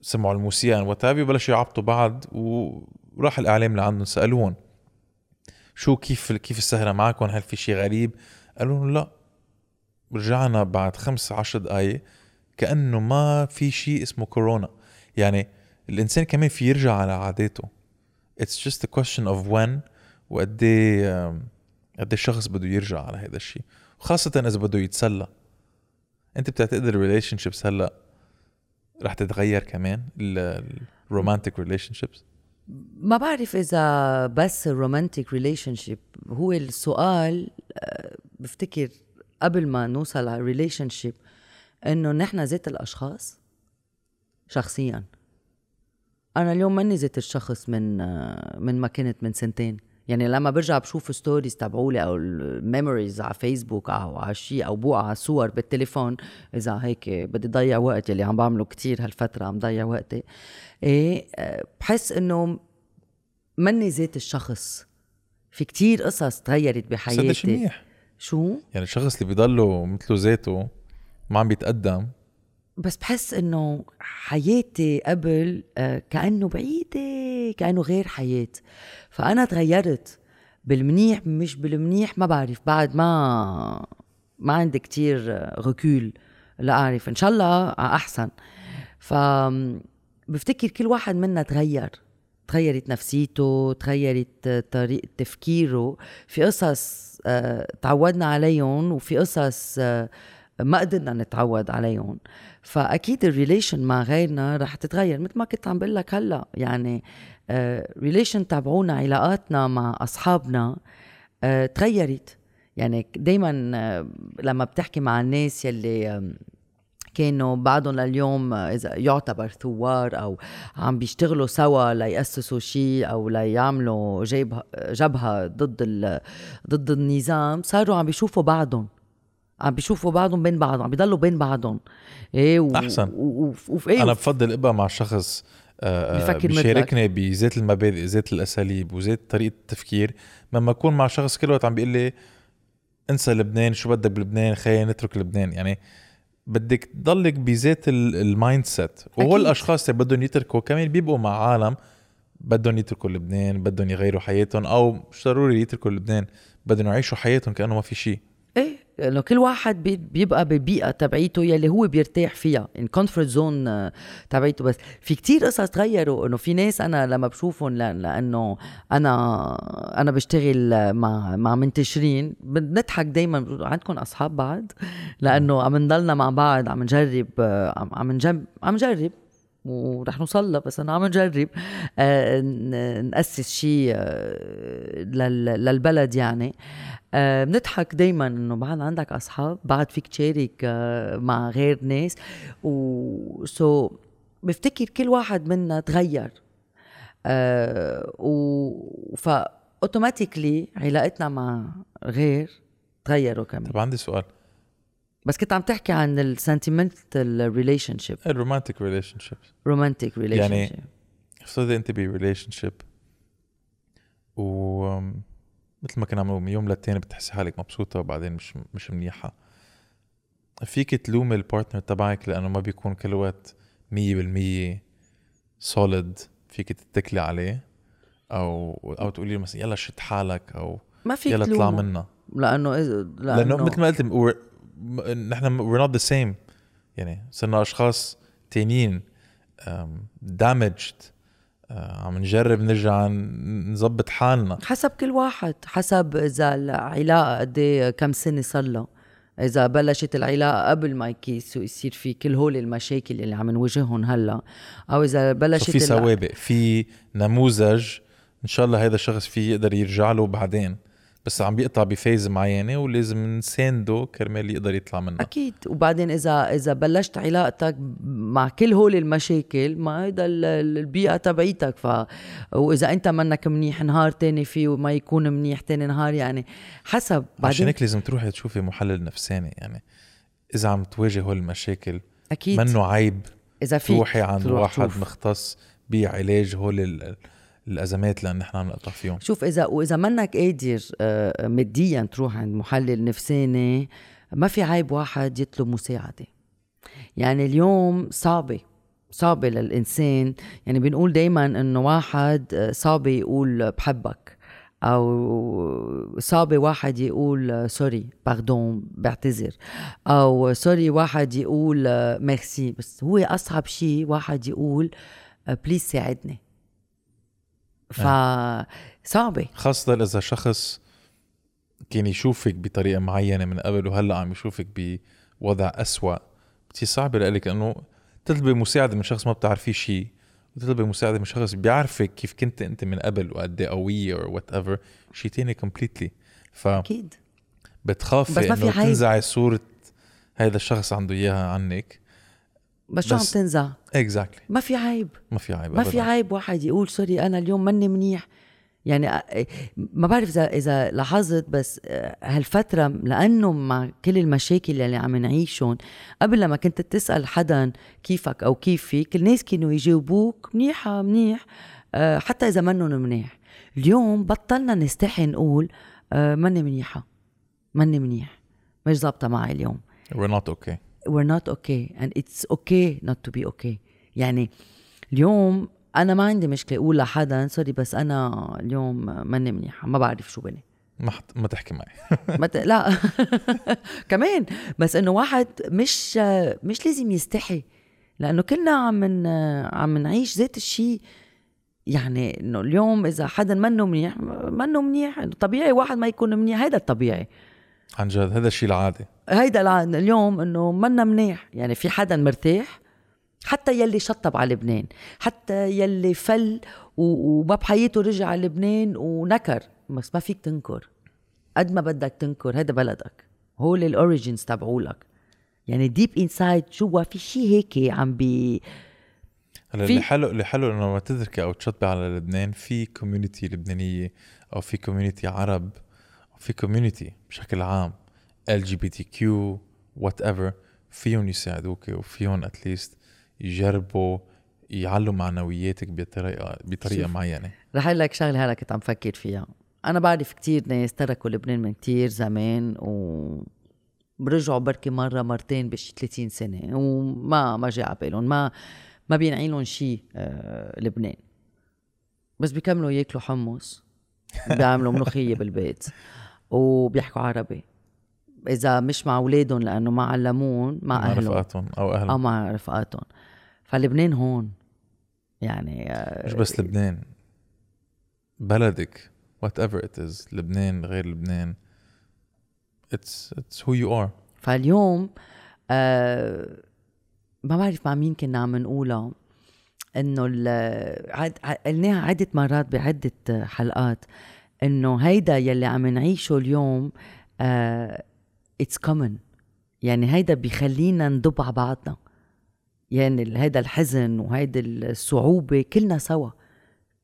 سمعوا الموسيقى وتابي بلشوا يعبطوا بعض وراح الإعلام لعندهم سألوهم شو كيف كيف السهرة معكم؟ هل في شيء غريب؟ قالوا لهم لا. رجعنا بعد خمس عشر دقايق كأنه ما في شيء اسمه كورونا. يعني الإنسان كمان في يرجع على عاداته. It's just a question of when وقد إيه قد الشخص بده يرجع على هذا الشيء وخاصة إذا بده يتسلى أنت بتعتقد ال relationships هلأ رح تتغير كمان؟ ال romantic relationships ما بعرف إذا بس ال romantic relationship هو السؤال آه، بفتكر قبل ما نوصل على relationship إنه نحن ذات الأشخاص شخصيا. أنا اليوم ماني ذات الشخص من آه، من ما كنت من سنتين. يعني لما برجع بشوف stories تبعولي أو ال memories على فيسبوك أو على شيء أو بوقع على صور بالتليفون إذا هيك بدي ضيع وقت اللي عم بعمله كتير هالفترة عم ضيع وقتي إيه بحس إنه مني ذات الشخص. في كتير قصص تغيرت بحياتي. منيح. شو؟ يعني الشخص اللي بيضله مثله ذاته ما عم بيتقدم. بس بحس إنه حياتي قبل آه، كأنه بعيدة كأنه غير حياة. فأنا تغيرت. بالمنيح مش بالمنيح ما بعرف. بعد ما ما عندي كتير ركول لأعرف. إن شاء الله أحسن. ف بفتكر كل واحد منا تغير. تغيرت نفسيته تغيرت طريقة تفكيره. في قصص آه، تعودنا عليهم وفي قصص آه، ما قدرنا نتعود عليهم. فأكيد ال relation مع غيرنا رح تتغير مثل ما كنت عم بقول لك هلأ يعني relation تبعونا علاقاتنا مع أصحابنا آه، تغيرت. يعني دايما آه، لما بتحكي مع الناس يلي كانوا بعدهم لليوم آه، إذا يعتبر ثوار أو عم بيشتغلوا سوا ليأسسوا شيء أو ليعملوا جبهة ضد ضد النظام صاروا عم بيشوفوا بعضهم. عم بيشوفوا بعضهم بين بعضهم عم بيضلوا بين بعضهم. إيه و... أحسن. و... و... و... أنا بفضل ابقى مع شخص آه، آه، بفكر بيشاركني بذات المبادئ ذات الأساليب وذات طريقة التفكير. لما أكون مع شخص كل وقت عم بيقول لي انسى لبنان شو بدك بلبنان خلينا نترك لبنان. يعني بدك تضلك بذات ال mindset وهول الأشخاص اللي بدهم يتركوا كمان بيبقوا مع عالم بدهم يتركوا لبنان بدهم يغيروا حياتهم أو مش ضروري يتركوا لبنان بدهم يعيشوا حياتهم كأنه ما في شيء. إيه. لأنه كل واحد بيبقى بالبيئه تبعيته يلي هو بيرتاح فيها ال comfort zone تبعيته. بس في كتير قصص تغيروا إنه في ناس أنا لما بشوفهم لأنه أنا أنا بشتغل مع مع منتشرين بنضحك دائما عندكم أصحاب بعد لأنه عم نضلنا مع بعض عم نجرب عم نجرب عم نجرب. ورح نوصل بس أنا عم نجرب آه نأسس شيء آه للبلد يعني. آه بنضحك دايما إنه بعد عندك أصحاب بعد فيك تشارك مع غير ناس. و سو بفتكر كل واحد منا تغير. و automatically علاقتنا مع غير تغيروا كمان. طب عندي سؤال. بس كنت عم تحكي عن ال sentimental relationship ال romantic relationship romantic relation يعني افترضي انت ب relationship و مثل ما كنا عم من يوم للتاني بتحسي حالك مبسوطة وبعدين مش مش منيحة. فيك تلومي ال partner تبعك لأنه ما بيكون كل وقت مية بالمية solid فيك تتكلي عليه أو أو تقولي مثلا يلا شد حالك أو ما فيك يلا اطلع منا. لأنه لأنه, لأنه مثل ما قلت نحن we're not the same. يعني صرنا أشخاص تانيين damaged آه، عم نجرب نرجع نظبط حالنا. حسب كل واحد حسب إذا العلاقة قد إيه، كم سنة صار لها إذا بلشت العلاقة قبل ما يصير في كل هول المشاكل اللي عم نواجههم هلا أو إذا بلشت في سوابق في نموذج إن شاء الله هذا الشخص فيه يقدر يرجع له بعدين. بس عم بيقطع بفيز معينة ولازم نسانده كرمال يقدر يطلع منها. أكيد. وبعدين إذا إذا بلشت علاقتك مع كل هول المشاكل ما هيدا البيئة تبعيتك. ف وإذا أنت منك منيح نهار تاني فيه وما يكون منيح تاني نهار يعني حسب. بعدين عشان هيك لازم تروحي تشوفي محلل نفساني يعني إذا عم تواجه هول المشاكل أكيد. منه عيب إذا في تروحي عند واحد شوف. مختص بعلاج هول الأزمات اللي نحن عم نقطع فيهم. شوف اذا وإذا منك قادر آه، ماديا تروح عند محلل نفساني ما في عيب واحد يطلب مساعدة. يعني اليوم صعبة صعبة للإنسان. يعني بنقول دايما إنه واحد صعب يقول بحبك أو صعب واحد يقول sorry pardon بعتذر. أو sorry واحد يقول ميرسي بس هو أصعب شيء واحد يقول please ساعدني. فصعبة خاصة إذا شخص كان يشوفك بطريقة معينة من قبل وهلأ عم يشوفك بوضع أسوأ كثير صعبة لإلك إنه تطلبي مساعدة من شخص ما بتعرفيه شيء وتطلبي مساعدة من شخص بيعرفك كيف كنت أنت من قبل وقد إيه قوية أو whatever شيء تاني completely ف أكيد. بتخافي بس ما في إنه عيب. تنزعي صورة هذا الشخص عنده إياها عنك. بس شو عم تنزع. exactly ما في عيب. ما في عيب ما في. عيب واحد يقول sorry أنا اليوم ماني منيح. يعني أ- ما بعرف إذا إذا لاحظت بس آه، هالفترة لأنه مع كل المشاكل اللي عم نعيشهم قبل لما كنت تسأل حدا كيفك أو كيفك الناس كانوا يجاوبوك منيحة منيح آه، حتى إذا منهم منيح. اليوم بطلنا نستحي نقول آه، ماني منيحة. ماني منيح. مش ظابطة معي اليوم. We're not okay. We're not okay and it's okay not to be okay. يعني اليوم أنا ما عندي مشكلة أقول لحدا سوري بس أنا اليوم ماني منيحة ما بعرف شو بني. ما. ما تحكي معي. ما ت... لا. كمان. بس إنه واحد مش مش لازم يستحي لأنه كلنا عم من عم نعيش ذات الشيء يعني إنه اليوم إذا حدا منه منيح منه منيح طبيعي واحد ما يكون منيح هيدا الطبيعي. عن جد هذا الشيء العادي. هيدا الع- اليوم إنه منا منيح. يعني في حدا مرتاح حتى يلي شطب على لبنان حتى يلي فل وما بحياته رجع على لبنان ونكر. بس ما فيك تنكر. قد ما بدك تنكر هيدا بلدك. هول ال origins تبعولك. يعني deep inside جوا في شيء هيك عم بي هلا اللي حلو اللي حلو إنه لما تتركي أو تشطبي على لبنان في community لبنانية أو في community عرب في community بشكل عام ال جي بي تي كيو وات ايفر فيهم يساعدوك وفيهم at least يجربوا يعلوا معنوياتك بطريقه بطريقة. معينة. رح أقول لك شغلة هلأ كنت عم فكر فيها. أنا بعرف كتير ناس تركوا لبنان من كتير زمان و برجعوا بركي مرة مرتين بشي 30 سنة وما ما جاء على بالهم ما ما بينعيلهم شيء آه لبنان. بس بيكملوا ياكلوا حمص بيعملوا ملوخية بالبيت. وبيحكوا عربي. إذا مش مع أولادهم لأنه ما علمون مع مع أهلهم. رفقاتهم أو أهلهم. مع رفقاتهم. فلبنان هون. يعني آه، مش بس لبنان. بلدك whatever it is لبنان غير لبنان. it's it's who you are فاليوم آه ما بعرف مع مين كنا عم نقولها. إنه قلناها عدة مرات بعدة حلقات. إنه هيدا يلي عم نعيشه اليوم it's common يعني هيدا بيخلينا ندب على بعضنا. يعني هيدا الحزن وهيدا الصعوبة كلنا سوا.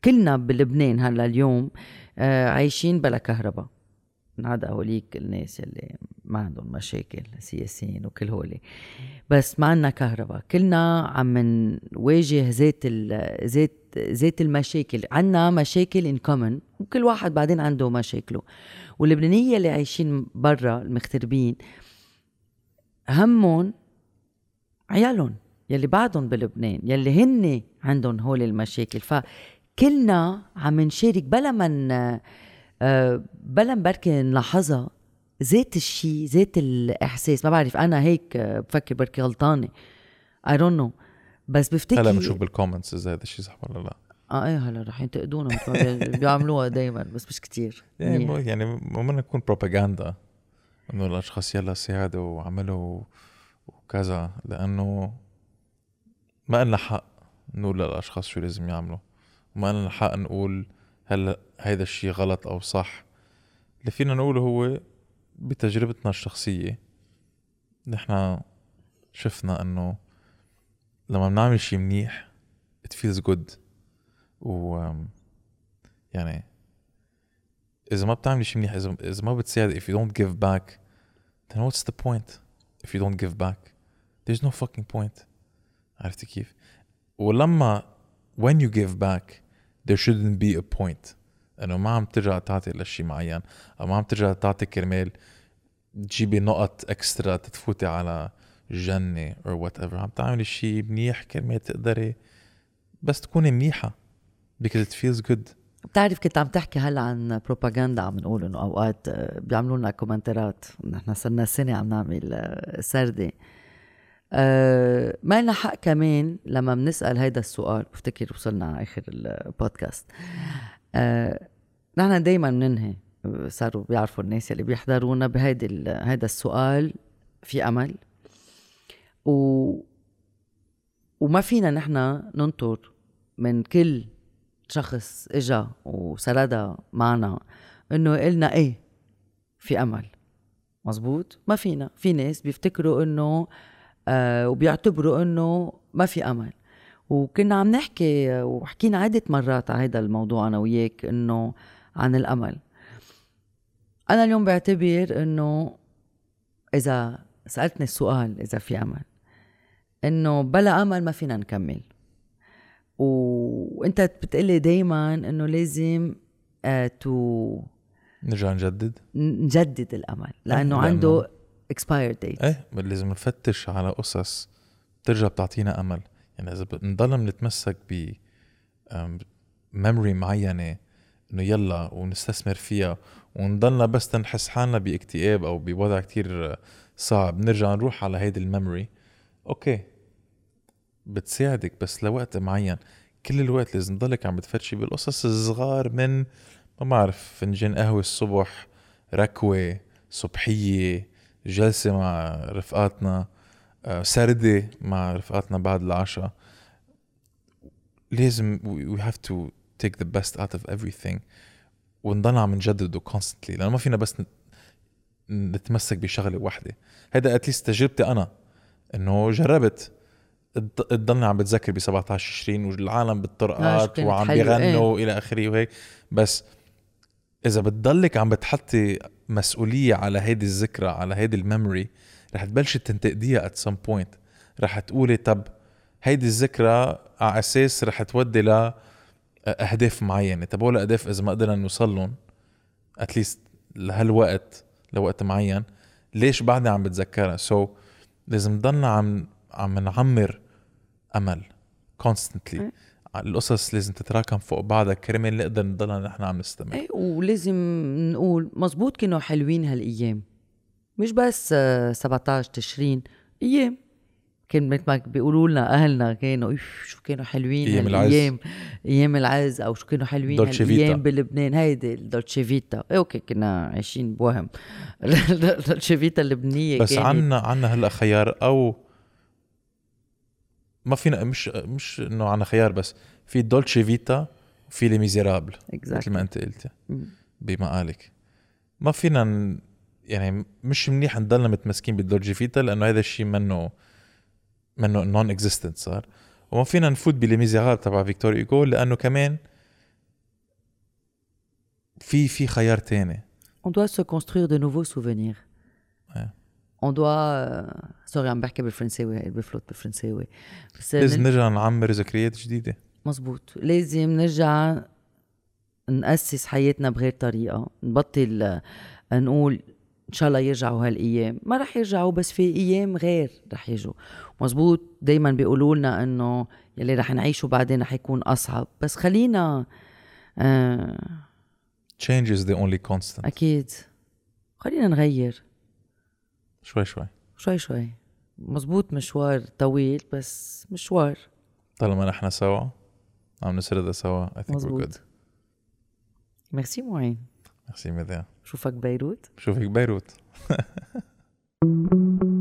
كلنا بلبنان هلا اليوم آه عايشين بلا كهرباء. عدا هوليك الناس اللي ما عندهم مشاكل سياسيين وكل هولي بس ما عنا كهرباء. كلنا عم نواجه ذات ذات ذات المشاكل. عنا مشاكل ان كومن وكل واحد بعدين عنده مشاكله. واللبنانية اللي عايشين برا المغتربين همهم عيالهم يلي بعدهم بلبنان يلي هن عندهم هول المشاكل. فكلنا عم نشارك بلا من آه، بلا بركي نلاحظها ذات الشيء ذات الإحساس. ما بعرف أنا هيك بفكر بركي غلطانة. I don't know بس بفتكر هلا بنشوف بال comments إذا هذا الشيء صح ولا لا. آه إيه هلا رح ينتقدونا ما بيعملوها دايما بس مش كتير. يعني يعني بدنا نكون بروباغندا إنه الأشخاص يلا ساعدوا وعملوا وكذا لأنه ما لنا حق نقول للأشخاص شو لازم يعملوا. وما لنا حق نقول هلا هيدا الشيء غلط أو صح. اللي فينا نقوله هو بتجربتنا الشخصية نحن شفنا إنه لما بنعمل شيء منيح it feels good. و يعني إذا ما بتعملي شيء منيح إذا إذا ما بتساعد if you don't give back then what's the point if you don't give back there's no fucking point. عرفتي كيف؟ ولما when you give back there shouldn't be a point. إنه ما عم ترجع تعطي لشيء معين أو ما عم ترجع تعطي كرمال تجيبي نقط extra تتفوتي على جنة or whatever. عم تعملي شيء منيح كرمال تقدري بس تكوني منيحة because it feels good. بتعرف كنت عم تحكي هلا عن بروباغندا عم نقول إنه أوقات آه، بيعملوا لنا كومنترات نحن صرنا سنة عم نعمل آه، سردة. أه ما لنا حق كمان لما بنسأل هيدا السؤال بفتكر وصلنا على آخر البودكاست. أه نحن دائما بننهي. صاروا بيعرفوا الناس اللي بيحضرونا بهيدي هيدا السؤال في أمل. و وما فينا نحن ننطر من كل شخص إجا وسردها معنا إنه قلنا إيه في أمل. مزبوط؟ ما فينا. في ناس بيفتكروا إنه آه وبيعتبروا إنه ما في أمل. وكنا عم نحكي وحكينا عدة مرات على هذا الموضوع أنا وياك إنه عن الأمل. أنا اليوم بعتبر إنه إذا سألتني السؤال إذا في أمل. إنه بلا أمل ما فينا نكمل. وأنت بتقلي دايما إنه لازم آه تو نرجع نجدد؟ نجدد الأمل لأنه عنده expire date إيه لازم نفتش على قصص بترجع بتعطينا أمل. يعني إذا بنضل بنتمسك ب memory معينة إنه يلا ونستثمر فيها ونضلنا بس نحس حالنا باكتئاب أو بوضع كتير صعب نرجع نروح على هيدي ال memory. okay. بتساعدك بس لوقت معين. كل الوقت لازم تضلك عم بتفتشي بالقصص الصغار من ما بعرف فنجان قهوة الصبح ركوة صبحية جلسة مع رفقاتنا آه، سردة مع رفقاتنا بعد العشاء. لازم we have to take the best out of everything. ونضل عم نجدده constantly لأنه ما فينا بس نتمسك بشغلة واحدة. هيدا اتليست تجربتي أنا إنه جربت. تضلني عم بتذكر ب 17 20 والعالم بالطرقات وعم بيغنوا إيه. إلى آخره وهيك. بس إذا بتضلك عم بتحطي مسؤولية على هيدي الذكرى على هيدي ال memory رح تبلشي تنتقديها at some point رح تقولي طب هيدي الذكرى على أساس رح تودي ل أهداف معينة. طب هول الأهداف إذا ما قدرنا نوصل لهم at least لهالوقت لوقت معين ليش بعدني عم بتذكرها؟ so so, لازم نضلنا عم عم نعمر أمل constantly القصص لازم تتراكم فوق بعضها كرمال نقدر نضلنا نحن عم نستمر. إيه ولازم نقول مزبوط كانوا حلوين هالأيام. مش بس 17 تشرين أيام. كان مثل ما بيقولوا لنا أهلنا كانوا شو كانوا حلوين أيام العز. أيام أيام العز أو شو كانوا حلوين الأيام بلبنان. هيدي ال dolce vita إيه okay كنا عايشين بوهم. ال dolce vita اللبنانية بس عنا عنا هلأ خيار أو ما فينا مش مش انه عنا خيار بس في dolce vita وفي Les Misérables exactly. مثل ما أنت قلتي بمقالك ما فينا يعني مش منيح نضلنا متمسكين بال dolce vita لأنه هذا الشيء منه منه non-existent صار. وما فينا نفوت ب Les Misérables تبع فيكتور ايجو لأنه كمان في في خيار تاني. On doit se construire de nouveaux souvenirs. On doit sorry عم بحكي بالفرنساوي بفوت بالفرنساوي بس لازم نرجع نعمر ذكريات جديدة. مزبوط لازم نرجع نأسس حياتنا بغير طريقة. نبطل نقول إن شاء الله يرجعوا هالأيام. ما رح يرجعوا بس في أيام غير رح يجوا. مزبوط دايما بيقولوا لنا إنه يلي رح نعيشه بعدين رح يكون أصعب. بس خلينا آه change is the only constant. أكيد. خلينا نغير. شوي شوي. شوي شوي. مزبوط مشوار طويل بس مشوار. طالما نحن سوا عم نسردها سوا I think مزبوط. we're good. ميرسي معين ميرسي مذيع بشوفك بيروت. بشوفك بيروت.